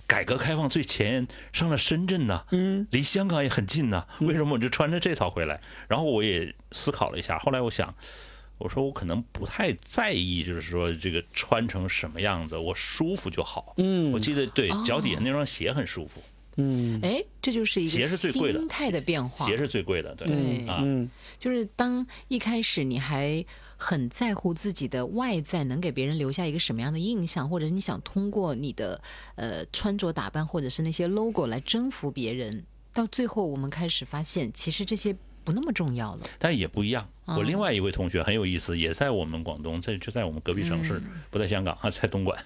改革开放最前沿，上了深圳呢，嗯，离香港也很近呢。为什么我就穿着这套回来？然后我也思考了一下。后来我想，我说我可能不太在意，就是说这个穿成什么样子，我舒服就好。嗯，我记得对脚底下那双鞋很舒服。嗯，哎，这就是一个心态的变化。鞋是最贵的，对啊，就是当一开始你还很在乎自己的外在能给别人留下一个什么样的印象，或者你想通过你的呃穿着打扮或者是那些 logo 来征服别人，到最后我们开始发现，其实这些不那么重要了。但也不一样。我另外一位同学很有意思，也在我们广东，在就在我们隔壁城市，不在香港啊，在东莞，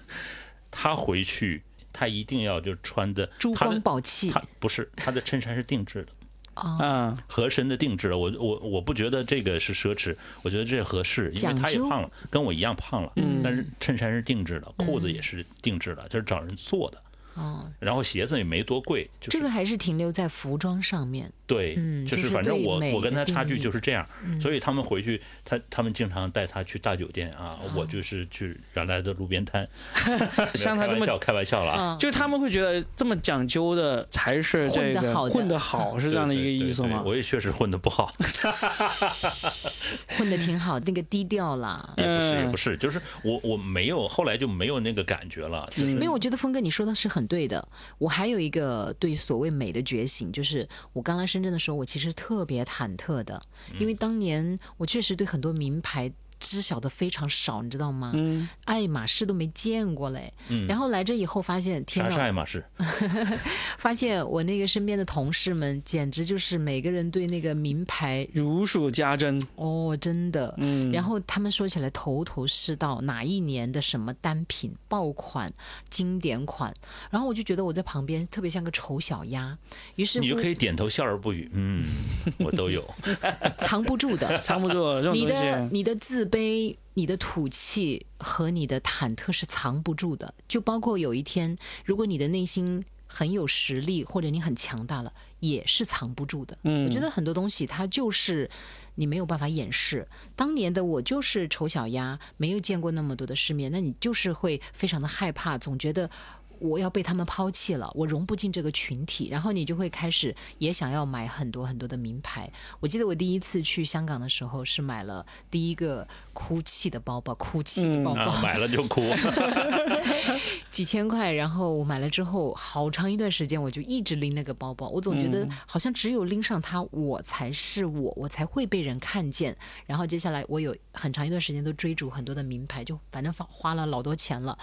他回去。他一定要就穿的珠光宝气，他不是他的衬衫是定制的 啊，合身的定制的。我我我不觉得这个是奢侈，我觉得这合适，因为他也胖了，跟我一样胖了，但是衬衫是定制的，裤子也是定制的，就是找人做的。哦，然后鞋子也没多贵，这个还是停留在服装上面。对，就是反正我我跟他差距就是这样，所以他们回去，他他们经常带他去大酒店啊，我就是去原来的路边摊。像他这么开玩笑了啊，就他们会觉得这么讲究的才是这个混得好，是这样的一个意思吗？我也确实混得不好，混得挺好，那个低调啦。也不是也不是，就是我我没有后来就没有那个感觉了。没有，我觉得峰哥你说的是很。对的，我还有一个对所谓美的觉醒，就是我刚来深圳的时候，我其实特别忐忑的，因为当年我确实对很多名牌。知晓的非常少，你知道吗？嗯，爱马仕都没见过嘞。嗯，然后来这以后发现，天哪！啥是爱马仕？发现我那个身边的同事们，简直就是每个人对那个名牌如数家珍。哦，真的。嗯。然后他们说起来头头是道，哪一年的什么单品爆款、经典款，然后我就觉得我在旁边特别像个丑小鸭。于是你就可以点头笑而不语。嗯，我都有。藏不住的，藏不住。你的你的自。卑，你的土气和你的忐忑是藏不住的。就包括有一天，如果你的内心很有实力，或者你很强大了，也是藏不住的。嗯我觉得很多东西它就是你没有办法掩饰。当年的我就是丑小鸭，没有见过那么多的世面，那你就是会非常的害怕，总觉得。我要被他们抛弃了，我融不进这个群体，然后你就会开始也想要买很多很多的名牌。我记得我第一次去香港的时候是买了第一个哭泣的包包，哭泣的包包，啊，买了就哭。几千块，然后我买了之后，好长一段时间我就一直拎那个包包，我总觉得好像只有拎上它，我才是我，我才会被人看见。然后接下来我有很长一段时间都追逐很多的名牌，就反正花花了老多钱了。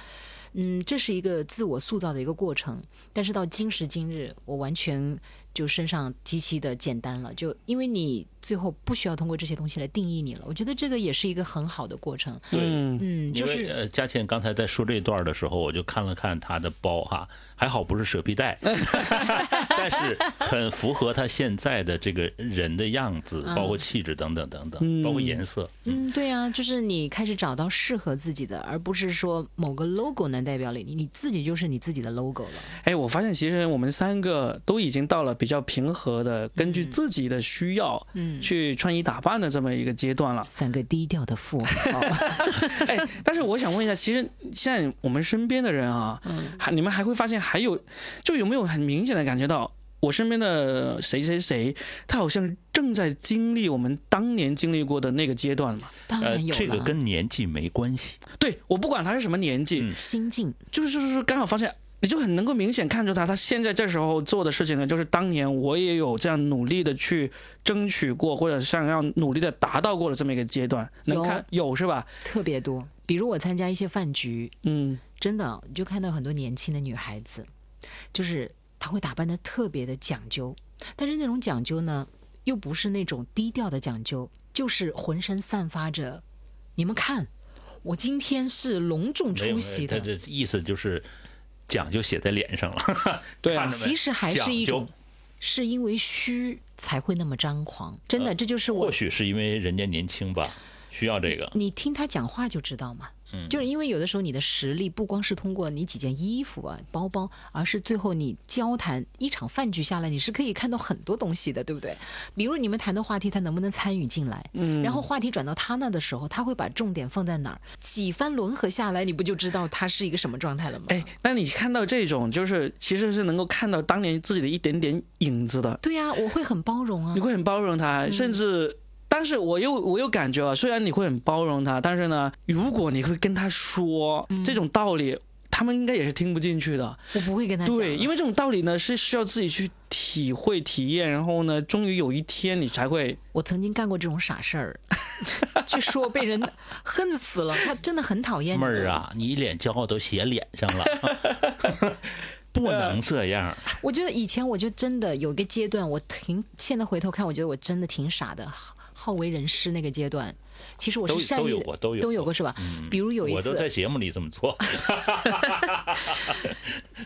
嗯，这是一个自我塑造的一个过程，但是到今时今日，我完全就身上极其的简单了，就因为你最后不需要通过这些东西来定义你了。我觉得这个也是一个很好的过程。对嗯，就是呃，佳倩刚才在说这段的时候，我就看了看她的包哈，还好不是蛇皮袋，但是很符合她现在的这个人的样子，包括气质等等等等，包括颜色。嗯，对啊，就是你开始找到适合自己的，而不是说某个 logo 能代表你，你自己就是你自己的 logo 了。哎，我发现其实我们三个都已经到了比较平和的，根据自己的需要，嗯去穿衣打扮的这么一个阶段了。三个低调的富豪，哎，但是我想问一下，其实现在我们身边的人啊，还你们还会发现还有，就有没有很明显的感觉到，我身边的谁谁谁，他好像正在经历我们当年经历过的那个阶段嘛？呃当然，有了。这个跟年纪没关系。对我不管他是什么年纪，嗯心境，就是就是刚好发现。你就很能够明显看出他，他现在这时候做的事情呢，就是当年我也有这样努力的去争取过，或者想要努力的达到过的这么一个阶段，能有看有是吧？特别多。比如我参加一些饭局，嗯真的你就看到很多年轻的女孩子，就是她会打扮的特别的讲究，但是那种讲究呢，又不是那种低调的讲究，就是浑身散发着，你们看，我今天是隆重，出席的。意思就是讲究写在脸上了。对其实还是一种，是因为虚才会那么张狂。真的，这就是我或许是因为人家年轻吧，需要这个。你听他讲话就知道嘛。就是因为有的时候你的实力不光是通过你几件衣服啊、包包，而是最后你交谈一场饭局下来，你是可以看到很多东西的，对不对？比如你们谈的话题，他能不能参与进来？嗯，然后话题转到他那的时候，他会把重点放在哪儿？几番轮合下来，你不就知道他是一个什么状态了吗？哎，那你看到这种，就是其实是能够看到当年自己的一点点影子的，对呀、我会很包容啊你。会很包容他，甚至。但是我又我又感觉啊，虽然你会很包容他，但是呢，如果你会跟他说这种道理，他们应该也是听不进去的。我不会跟他讲啊。对，因为这种道理呢是需要自己去体会、体验，然后呢，终于有一天你才会我曾经干过这种傻事儿，据说被人恨死了。他真的很讨厌你妹儿啊，你一脸骄傲都写脸上了，不能这样。我觉得以前我就真的有一个阶段，我挺现在回头看，我觉得我真的挺傻的，好好为人师那个阶段。其实我是善意的，都有过都有过都有过是吧？比如有一次我都在，节目里这么做，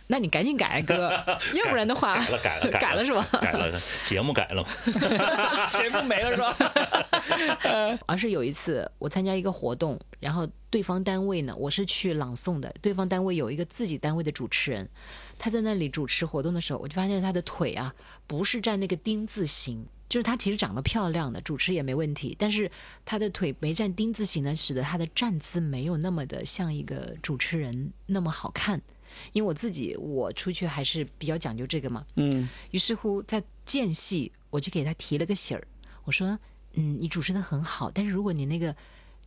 那你赶紧改哥，要不然的话改了改了 改了是吧？改了，节目改了。节目没了是吧？而是有一次我参加一个活动，然后对方单位呢，我是去朗诵的，对方单位有一个自己单位的主持人，他在那里主持活动的时候，我就发现他的腿啊不是站那个丁字形。就是她其实长得漂亮的，主持也没问题，但是她的腿没站丁字形呢，使得她的站姿没有那么的像一个主持人那么好看。因为我自己我出去还是比较讲究这个嘛，嗯，于是乎，在间隙，我就给她提了个醒儿，我说：“嗯，你主持的很好，但是如果你那个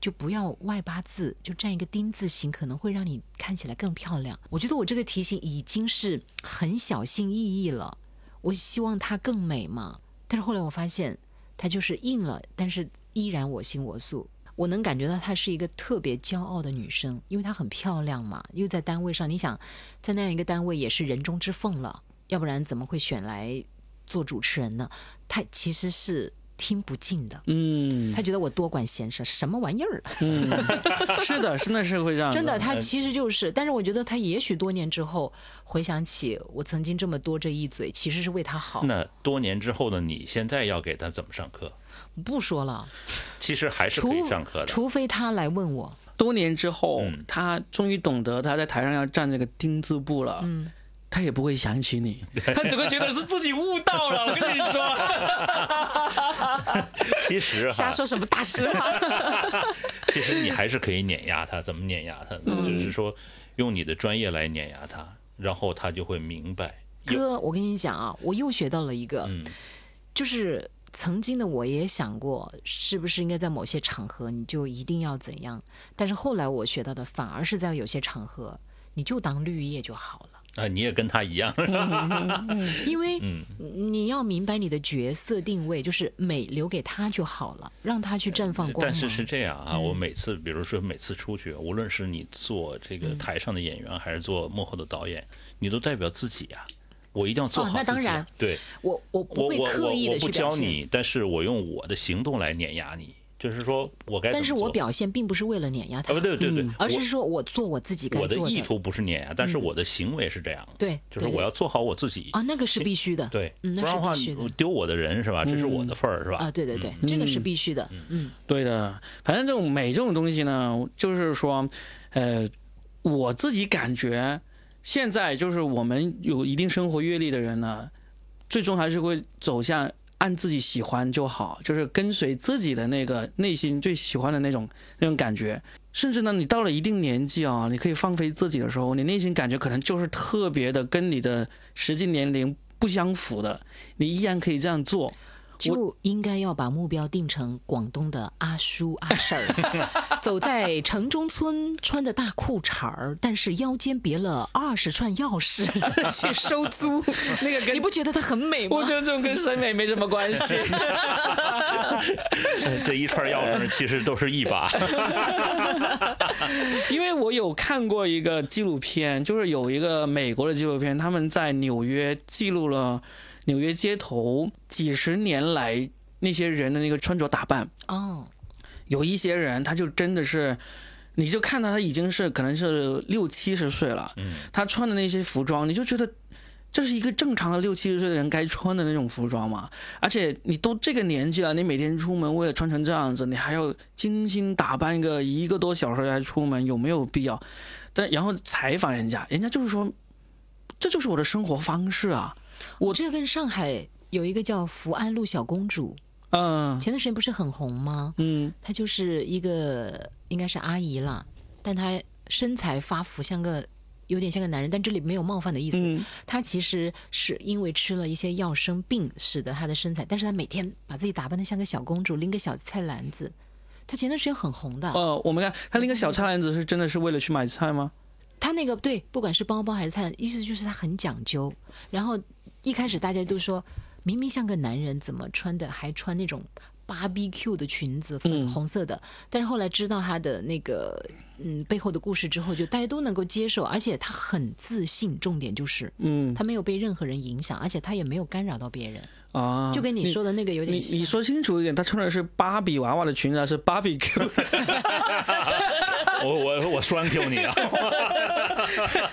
就不要外八字，就站一个丁字形，可能会让你看起来更漂亮。”我觉得我这个提醒已经是很小心翼翼了，我希望她更美嘛。但是后来我发现，她就是硬了，但是依然我行我素。我能感觉到她是一个特别骄傲的女生，因为她很漂亮嘛，又在单位上，你想在那样一个单位也是人中之凤了，要不然怎么会选来做主持人呢？她其实是听不进的，嗯他觉得我多管闲事，什么玩意儿？嗯，是的，真的是会这样，真的，他其实就是，但是我觉得他也许多年之后回想起我曾经这么多这一嘴，其实是为他好。那多年之后的你，现在要给他怎么上课？不说了，其实还是可以上课的。除非他来问我，多年之后，嗯他终于懂得他在台上要站这个丁字步了。嗯，他也不会想起你，他只会觉得是自己悟到了。我跟你说，其实瞎说什么大实话？其实你还是可以碾压他，怎么碾压他？就是说用你的专业来碾压他，然后他就会明白。哥，我跟你讲啊，我又学到了一个，就是曾经的我也想过，是不是应该在某些场合你就一定要怎样？但是后来我学到的反而是在有些场合，你就当绿叶就好了。啊，你也跟他一样，因为你要明白你的角色定位，就是美留给他就好了，让他去绽放光芒。但是是这样啊，我每次，比如说每次出去，无论是你做这个台上的演员，还是做幕后的导演，你都代表自己啊。我一定要做好。那当然，对我我不会刻意的去教你，但是我用我的行动来碾压你。就是说我该，但是我表现并不是为了碾压他，不对对对，而是说我做我自己该做的。我的意图不是碾压，但是我的行为是这样。对，就是我要做好我自己啊，那个是必须的。对，不然的话丢我的人是吧？这是我的份儿是吧？啊，对对对，这个是必须的。嗯，对的。反正这种美这种东西呢，就是说，呃，我自己感觉现在就是我们有一定生活阅历的人呢，最终还是会走向。按自己喜欢就好，就是跟随自己的那个内心最喜欢的那种那种感觉。甚至呢，你到了一定年纪啊，你可以放飞自己的时候，你内心感觉可能就是特别的跟你的实际年龄不相符的，你依然可以这样做。就应该要把目标定成广东的阿叔阿婶儿，走在城中村，穿着大裤衩儿，但是腰间别了二十串钥匙 去收租。那个你不觉得他很美吗？我觉得这种跟审美没什么关系。这一串钥匙其实都是一把。因为我有看过一个纪录片，就是有一个美国的纪录片，他们在纽约记录了。纽约街头几十年来那些人的那个穿着打扮哦，有一些人他就真的是，你就看到他已经是可能是六七十岁了，嗯，他穿的那些服装，你就觉得这是一个正常的六七十岁的人该穿的那种服装嘛。而且你都这个年纪了，你每天出门为了穿成这样子，你还要精心打扮一个一个多小时才出门，有没有必要？但然后采访人家，人家就是说，这就是我的生活方式啊。我这跟上海有一个叫福安路小公主，嗯，前段时间不是很红吗？嗯，她就是一个应该是阿姨了，但她身材发福，像个有点像个男人，但这里没有冒犯的意思。她其实是因为吃了一些药生病，使得她的身材，但是她每天把自己打扮的像个小公主，拎个小菜篮子。她前段时间很红的。哦，我们看她拎个小菜篮子是真的是为了去买菜吗？她那个对，不管是包包还是菜篮，意思就是她很讲究，然后。一开始大家都说，明明像个男人，怎么穿的还穿那种芭比 Q 的裙子，粉红色的。但是后来知道他的那个嗯背后的故事之后，就大家都能够接受，而且他很自信。重点就是，嗯，他没有被任何人影响，而且他也没有干扰到别人啊。就跟你说的那个有点，你你说清楚一点，他穿的是芭比娃娃的裙子还是芭比 Q？我我我双 Q 你啊！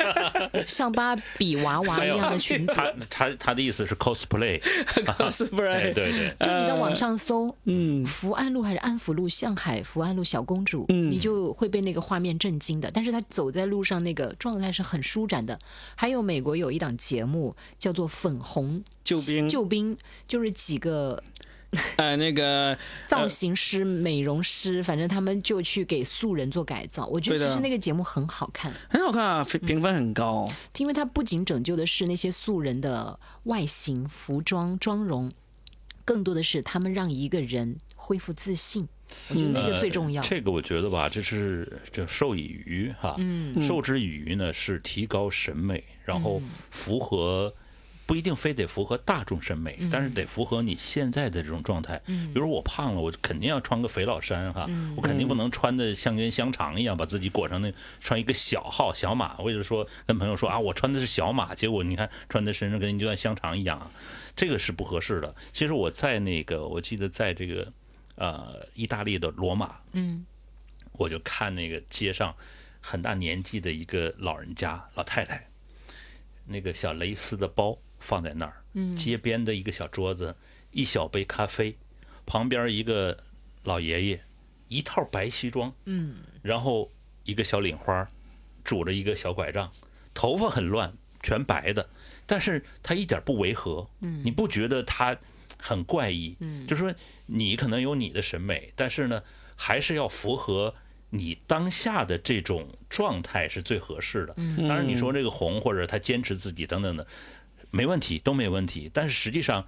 像芭比娃娃一样的裙子。他他他的意思是 cosplay，cosplay，对对。就你在网上搜，嗯，福安路还是安福路，向海福安路小公主，嗯，你就会被那个画面震惊的。但是她走在路上那个状态是很舒展的。还有美国有一档节目叫做《粉红救兵》，救兵就是几个。呃，那个造型师、美容师，反正他们就去给素人做改造。我觉得其实那个节目很好看，很好看啊，评分很高。因为它不仅拯救的是那些素人的外形、服装、妆容，更多的是他们让一个人恢复自信。我觉得那个最重要。这个我觉得吧，这是就授以鱼哈，嗯，授之以鱼呢是提高审美，然后符合。不一定非得符合大众审美，但是得符合你现在的这种状态。比如我胖了，我肯定要穿个肥佬衫哈，我肯定不能穿的像根香肠一样，把自己裹成那穿一个小号小码。或者说跟朋友说啊，我穿的是小码，结果你看穿在身上跟一段香肠一样，这个是不合适的。其实我在那个，我记得在这个呃意大利的罗马，嗯，我就看那个街上很大年纪的一个老人家老太太，那个小蕾丝的包。放在那儿，街边的一个小桌子，一小杯咖啡，旁边一个老爷爷，一套白西装，嗯，然后一个小领花，拄着一个小拐杖，头发很乱，全白的，但是他一点不违和，嗯，你不觉得他很怪异？嗯，就是说你可能有你的审美，但是呢，还是要符合你当下的这种状态是最合适的。嗯，当然你说这个红或者他坚持自己等等的，没问题，都没问题。但是实际上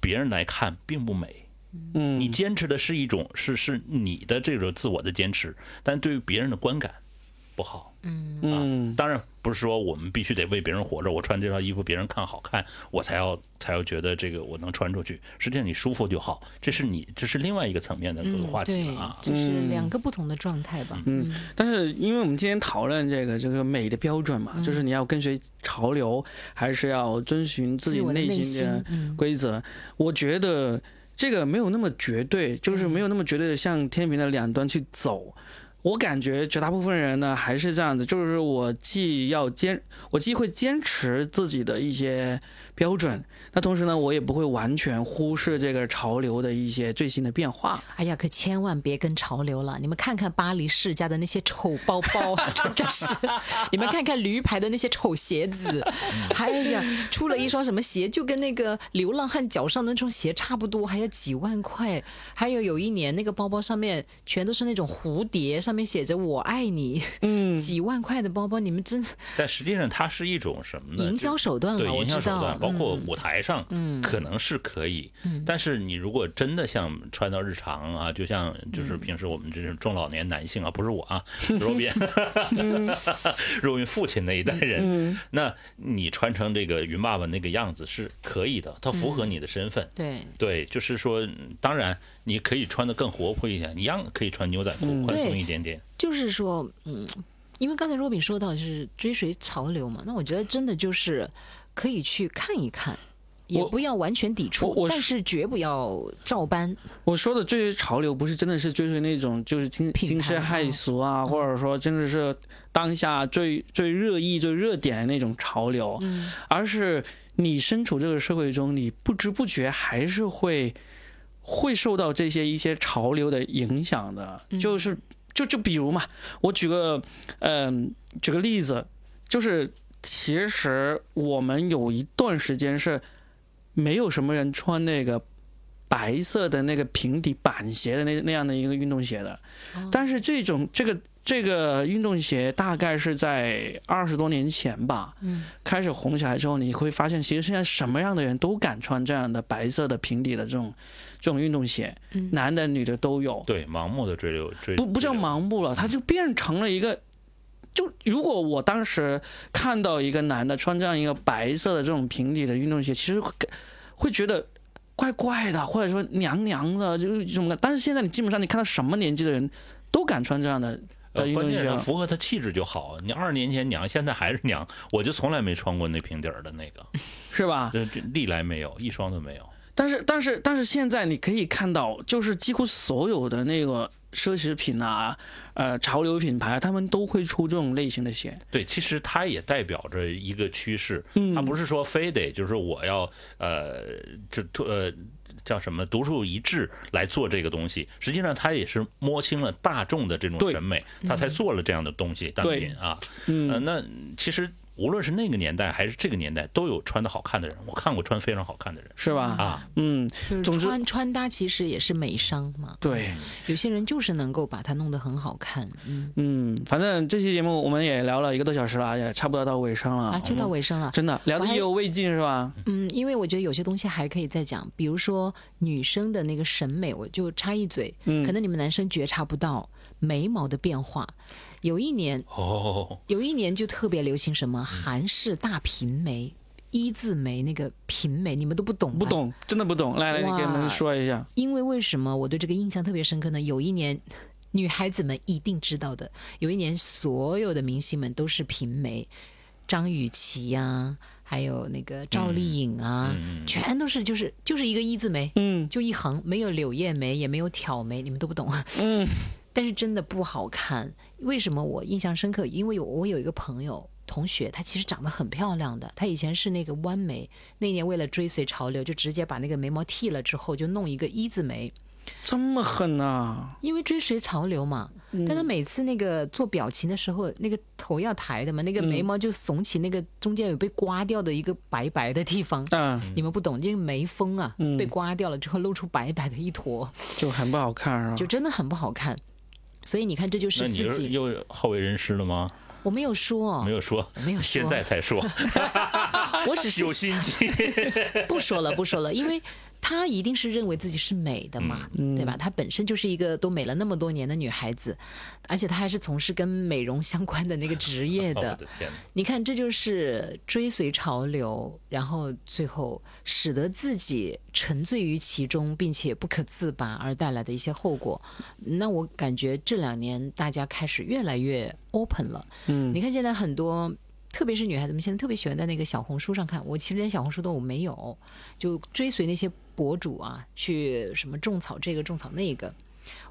别人来看并不美。嗯，你坚持的是一种是是你的这种自我的坚持，但对于别人的观感不好。嗯啊，当然不是说我们必须得为别人活着，我穿这套衣服别人看好看，我才要才要觉得这个我能穿出去。实际上你舒服就好，这是你这是另外一个层面的个话题了啊，就是两个不同的状态吧。嗯，但是因为我们今天讨论这个这个美的标准嘛，就是你要跟随潮流，还是要遵循自己内心的规则？我觉得。这个没有那么绝对，就是没有那么绝对的向天平的两端去走。我感觉绝大部分人呢还是这样子，就是我既要坚，我既会坚持自己的一些。标准。那同时呢，我也不会完全忽视这个潮流的一些最新的变化。哎呀，可千万别跟潮流了！你们看看巴黎世家的那些丑包包，真的是；你们看看驴牌的那些丑鞋子，哎呀，出了一双什么鞋，就跟那个流浪汉脚上的那双鞋差不多，还要几万块。还有有一年那个包包上面全都是那种蝴蝶，上面写着“我爱你”，嗯，几万块的包包，你们真……但实际上它是一种什么呢？营销手段对，营销手段。包括舞台上，嗯。可能是可以，但是你如果真的像穿到日常啊，就像就是平时我们这种中老年男性啊，不是我啊，若斌，若斌父亲那一代人，那你穿成这个云爸爸那个样子是可以的，它符合你的身份。对。对，就是说，当然你可以穿的更活泼一点，一样可以穿牛仔裤，宽松一点点。就是说，嗯，因为刚才若饼说到就是追随潮流嘛，那我觉得真的就是。可以去看一看，也不要完全抵触，但是绝不要照搬。我说的追随潮流，不是真的是追随那种就是惊惊世骇俗啊，或者说真的是当下最最热议、最热点的那种潮流，而是你身处这个社会中，你不知不觉还是会会受到这些一些潮流的影响的。就是就就比如嘛，我举个嗯举个例子，就是。其实我们有一段时间是没有什么人穿那个白色的那个平底板鞋的那那样的一个运动鞋的，但是这种这个这个运动鞋大概是在二十多年前吧，嗯，开始红起来之后，你会发现其实现在什么样的人都敢穿这样的白色的平底的这种这种运动鞋，男的女的都有。对，盲目的追流追不不叫盲目了，它就变成了一个。就如果我当时看到一个男的穿这样一个白色的这种平底的运动鞋，其实会会觉得怪怪的，或者说娘娘的，就这种。但是现在你基本上你看到什么年纪的人都敢穿这样的的运动鞋，符合他气质就好。你二十年前娘，现在还是娘，我就从来没穿过那平底儿的那个，是吧？历来没有一双都没有。但是但是但是现在你可以看到，就是几乎所有的那个。奢侈品啊，呃，潮流品牌，他们都会出这种类型的鞋。对，其实它也代表着一个趋势。它不是说非得就是我要呃，就呃叫什么独树一帜来做这个东西。实际上，它也是摸清了大众的这种审美，他才做了这样的东西单品啊。嗯，那其实。无论是那个年代还是这个年代，都有穿的好看的人。我看过穿非常好看的人，是吧？啊，嗯总，穿穿搭其实也是美商嘛。对，有些人就是能够把它弄得很好看。嗯嗯，反正这期节目我们也聊了一个多小时了，也差不多到尾声了。啊，就到尾声了，真的聊得意犹未尽，是吧？嗯，因为我觉得有些东西还可以再讲，比如说女生的那个审美，我就插一嘴，可能你们男生觉察不到眉毛的变化。有一年，哦，有一年就特别流行什么韩式大平眉、一字眉，那个平眉，你们都不懂，不懂，真的不懂。来来，你给我们说一下。因为为什么我对这个印象特别深刻呢？有一年，女孩子们一定知道的，有一年所有的明星们都是平眉，张雨绮呀，还有那个赵丽颖啊，全都是就是就是一个一字眉，嗯，就一横，没有柳叶眉，也没有挑眉，你们都不懂，嗯。但是真的不好看，为什么我印象深刻？因为我有一个朋友同学，她其实长得很漂亮的，她以前是那个弯眉，那年为了追随潮流，就直接把那个眉毛剃了之后，就弄一个一字眉。这么狠啊！因为追随潮流嘛。但他每次那个做表情的时候，那个头要抬的嘛，那个眉毛就耸起，那个中间有被刮掉的一个白白的地方。嗯，你们不懂，因为眉峰啊被刮掉了之后，露出白白的一坨，就很不好看，是吧？就真的很不好看。所以你看，这就是自己又好为人师了吗？我没有说，没有说，没有说，现在才说。我只是有心机，不说了，不说了，因为。她一定是认为自己是美的嘛，对吧？她本身就是一个都美了那么多年的女孩子，而且她还是从事跟美容相关的那个职业的。你看，这就是追随潮流，然后最后使得自己沉醉于其中，并且不可自拔而带来的一些后果。那我感觉这两年大家开始越来越 open 了。嗯，你看现在很多。特别是女孩子们现在特别喜欢在那个小红书上看，我其实连小红书都我没有，就追随那些博主啊，去什么种草这个种草那个。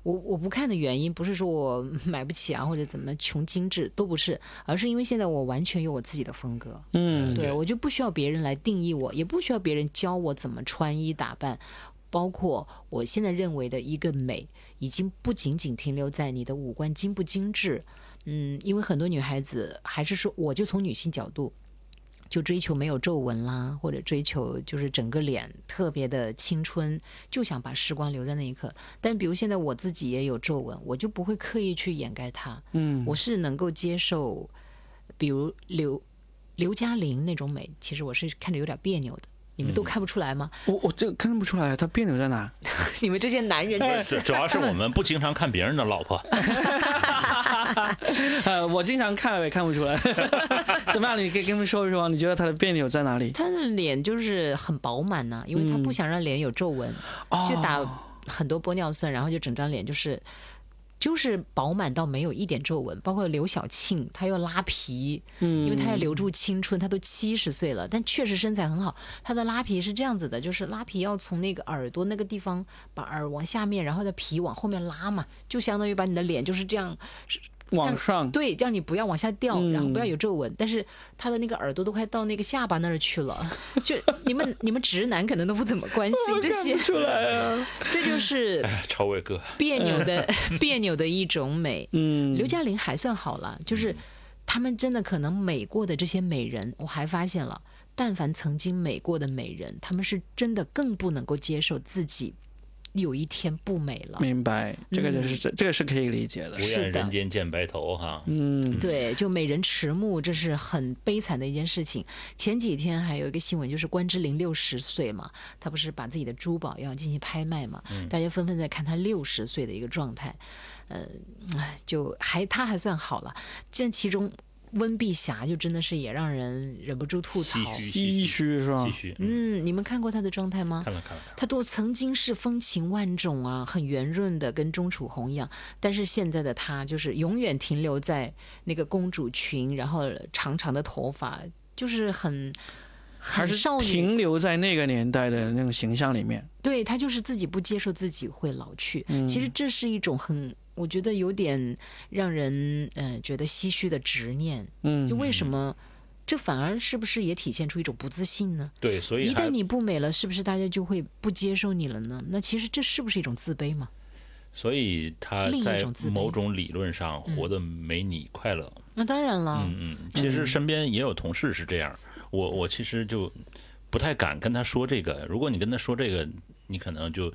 我我不看的原因不是说我买不起啊或者怎么穷精致都不是，而是因为现在我完全有我自己的风格。嗯，对我就不需要别人来定义我，也不需要别人教我怎么穿衣打扮，包括我现在认为的一个美，已经不仅仅停留在你的五官精不精致。嗯，因为很多女孩子还是说，我就从女性角度，就追求没有皱纹啦，或者追求就是整个脸特别的青春，就想把时光留在那一刻。但比如现在我自己也有皱纹，我就不会刻意去掩盖它。嗯，我是能够接受，比如刘刘嘉玲那种美，其实我是看着有点别扭的。你们都看不出来吗？我我这看不出来，他别扭在哪？你们这些男人真是，主要是我们不经常看别人的老婆。呃，我经常看也看不出来。怎么样？你可以跟他们说一说，你觉得他的别扭在哪里？他的脸就是很饱满呐，因为他不想让脸有皱纹，就打很多玻尿酸，然后就整张脸就是。就是饱满到没有一点皱纹，包括刘晓庆，她要拉皮，嗯，因为她要留住青春，她都七十岁了，但确实身材很好。她的拉皮是这样子的，就是拉皮要从那个耳朵那个地方把耳往下面，然后的皮往后面拉嘛，就相当于把你的脸就是这样。往上对，让你不要往下掉，然后不要有皱纹。但是他的那个耳朵都快到那个下巴那儿去了，就你们你们直男可能都不怎么关心这些。出来啊，这就是超伟哥 别扭的 别扭的一种美。嗯，刘嘉玲还算好了，就是他们真的可能美过的这些美人，我还发现了，但凡曾经美过的美人，他们是真的更不能够接受自己。有一天不美了，明白？这个就是这这个是可以理解的。不愿人间见白头哈。嗯，对，就美人迟暮，这是很悲惨的一件事情。前几天还有一个新闻，就是关之琳六十岁嘛，她不是把自己的珠宝要进行拍卖嘛？大家纷纷在看她六十岁的一个状态。呃，就还她还算好了，这其中。温碧霞就真的是也让人忍不住吐槽，唏嘘是吧？嗯，你们看过她的状态吗？看了看了。她都曾经是风情万种啊，很圆润的，跟钟楚红一样。但是现在的她就是永远停留在那个公主裙，然后长长的头发，就是很还是停留在那个年代的那种形象里面。对她就是自己不接受自己会老去。其实这是一种很。我觉得有点让人呃觉得唏嘘的执念，嗯，就为什么这反而是不是也体现出一种不自信呢？对，所以一旦你不美了，是不是大家就会不接受你了呢？那其实这是不是一种自卑嘛？所以他在某种理论上活得没你快乐。那当然了，嗯嗯，其实身边也有同事是这样，我我其实就不太敢跟他说这个。如果你跟他说这个，你可能就。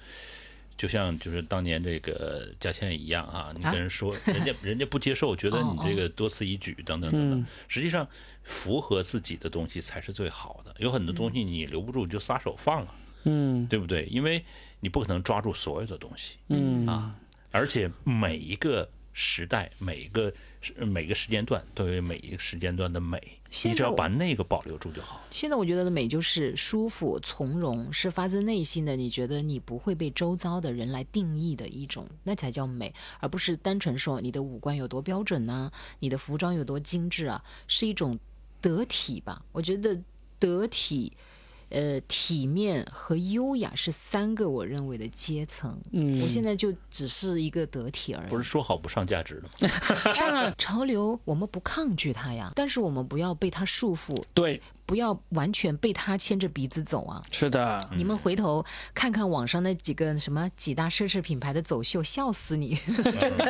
就像就是当年这个嘉倩一样啊，你跟人说，人家人家不接受，觉得你这个多此一举等等等等。实际上，符合自己的东西才是最好的。有很多东西你留不住，就撒手放了，嗯，对不对？因为你不可能抓住所有的东西，嗯啊，而且每一个。时代每一个每个时间段都有每一个时间段的美，你只要把那个保留住就好。现在我觉得的美就是舒服从容，是发自内心的。你觉得你不会被周遭的人来定义的一种，那才叫美，而不是单纯说你的五官有多标准呢？你的服装有多精致啊？是一种得体吧？我觉得得体。呃，体面和优雅是三个我认为的阶层。嗯，我现在就只是一个得体而已。不是说好不上价值的吗？上了潮流，我们不抗拒它呀，但是我们不要被它束缚。对。不要完全被他牵着鼻子走啊。是的，你们回头看看网上那几个什么几大奢侈品牌的走秀，笑死你，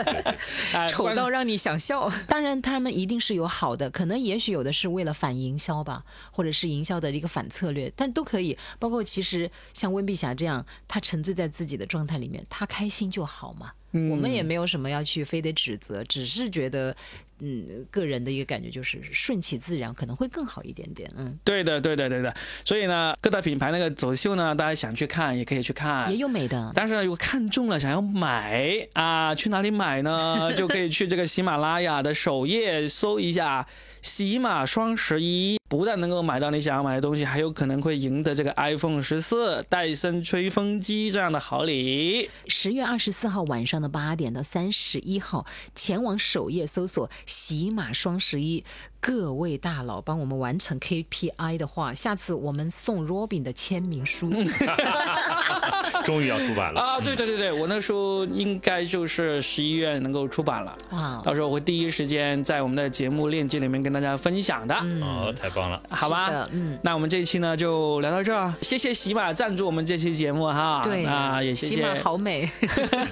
丑到让你想笑。当然，他们一定是有好的，可能也许有的是为了反营销吧，或者是营销的一个反策略，但都可以。包括其实像温碧霞这样，她沉醉在自己的状态里面，她开心就好嘛。我们也没有什么要去非得指责，只是觉得，嗯，个人的一个感觉就是顺其自然可能会更好一点点。嗯，对的，对的，对的。所以呢，各大品牌那个走秀呢，大家想去看也可以去看，也有美的。但是呢如果看中了想要买啊，去哪里买呢？就可以去这个喜马拉雅的首页搜一下。喜马双十一不但能够买到你想要买的东西，还有可能会赢得这个 iPhone 十四、戴森吹风机这样的好礼。十月二十四号晚上的八点到三十一号，前往首页搜索“喜马双十一”。各位大佬帮我们完成 KPI 的话，下次我们送 Robin 的签名书。终于要出版了啊！对对对对，我那书应该就是十一月能够出版了。哇！到时候我会第一时间在我们的节目链接里面跟大家分享的。哦，太棒了！好吧，嗯，那我们这一期呢就聊到这儿。谢谢喜马赞助我们这期节目哈。对啊，也谢谢。喜马好美。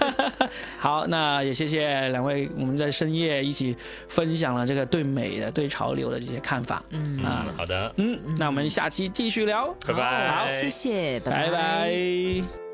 好，那也谢谢两位，我们在深夜一起分享了这个对美的对。潮流的这些看法，嗯啊，好的，嗯，那我们下期继续聊，拜拜，好，谢谢，拜拜。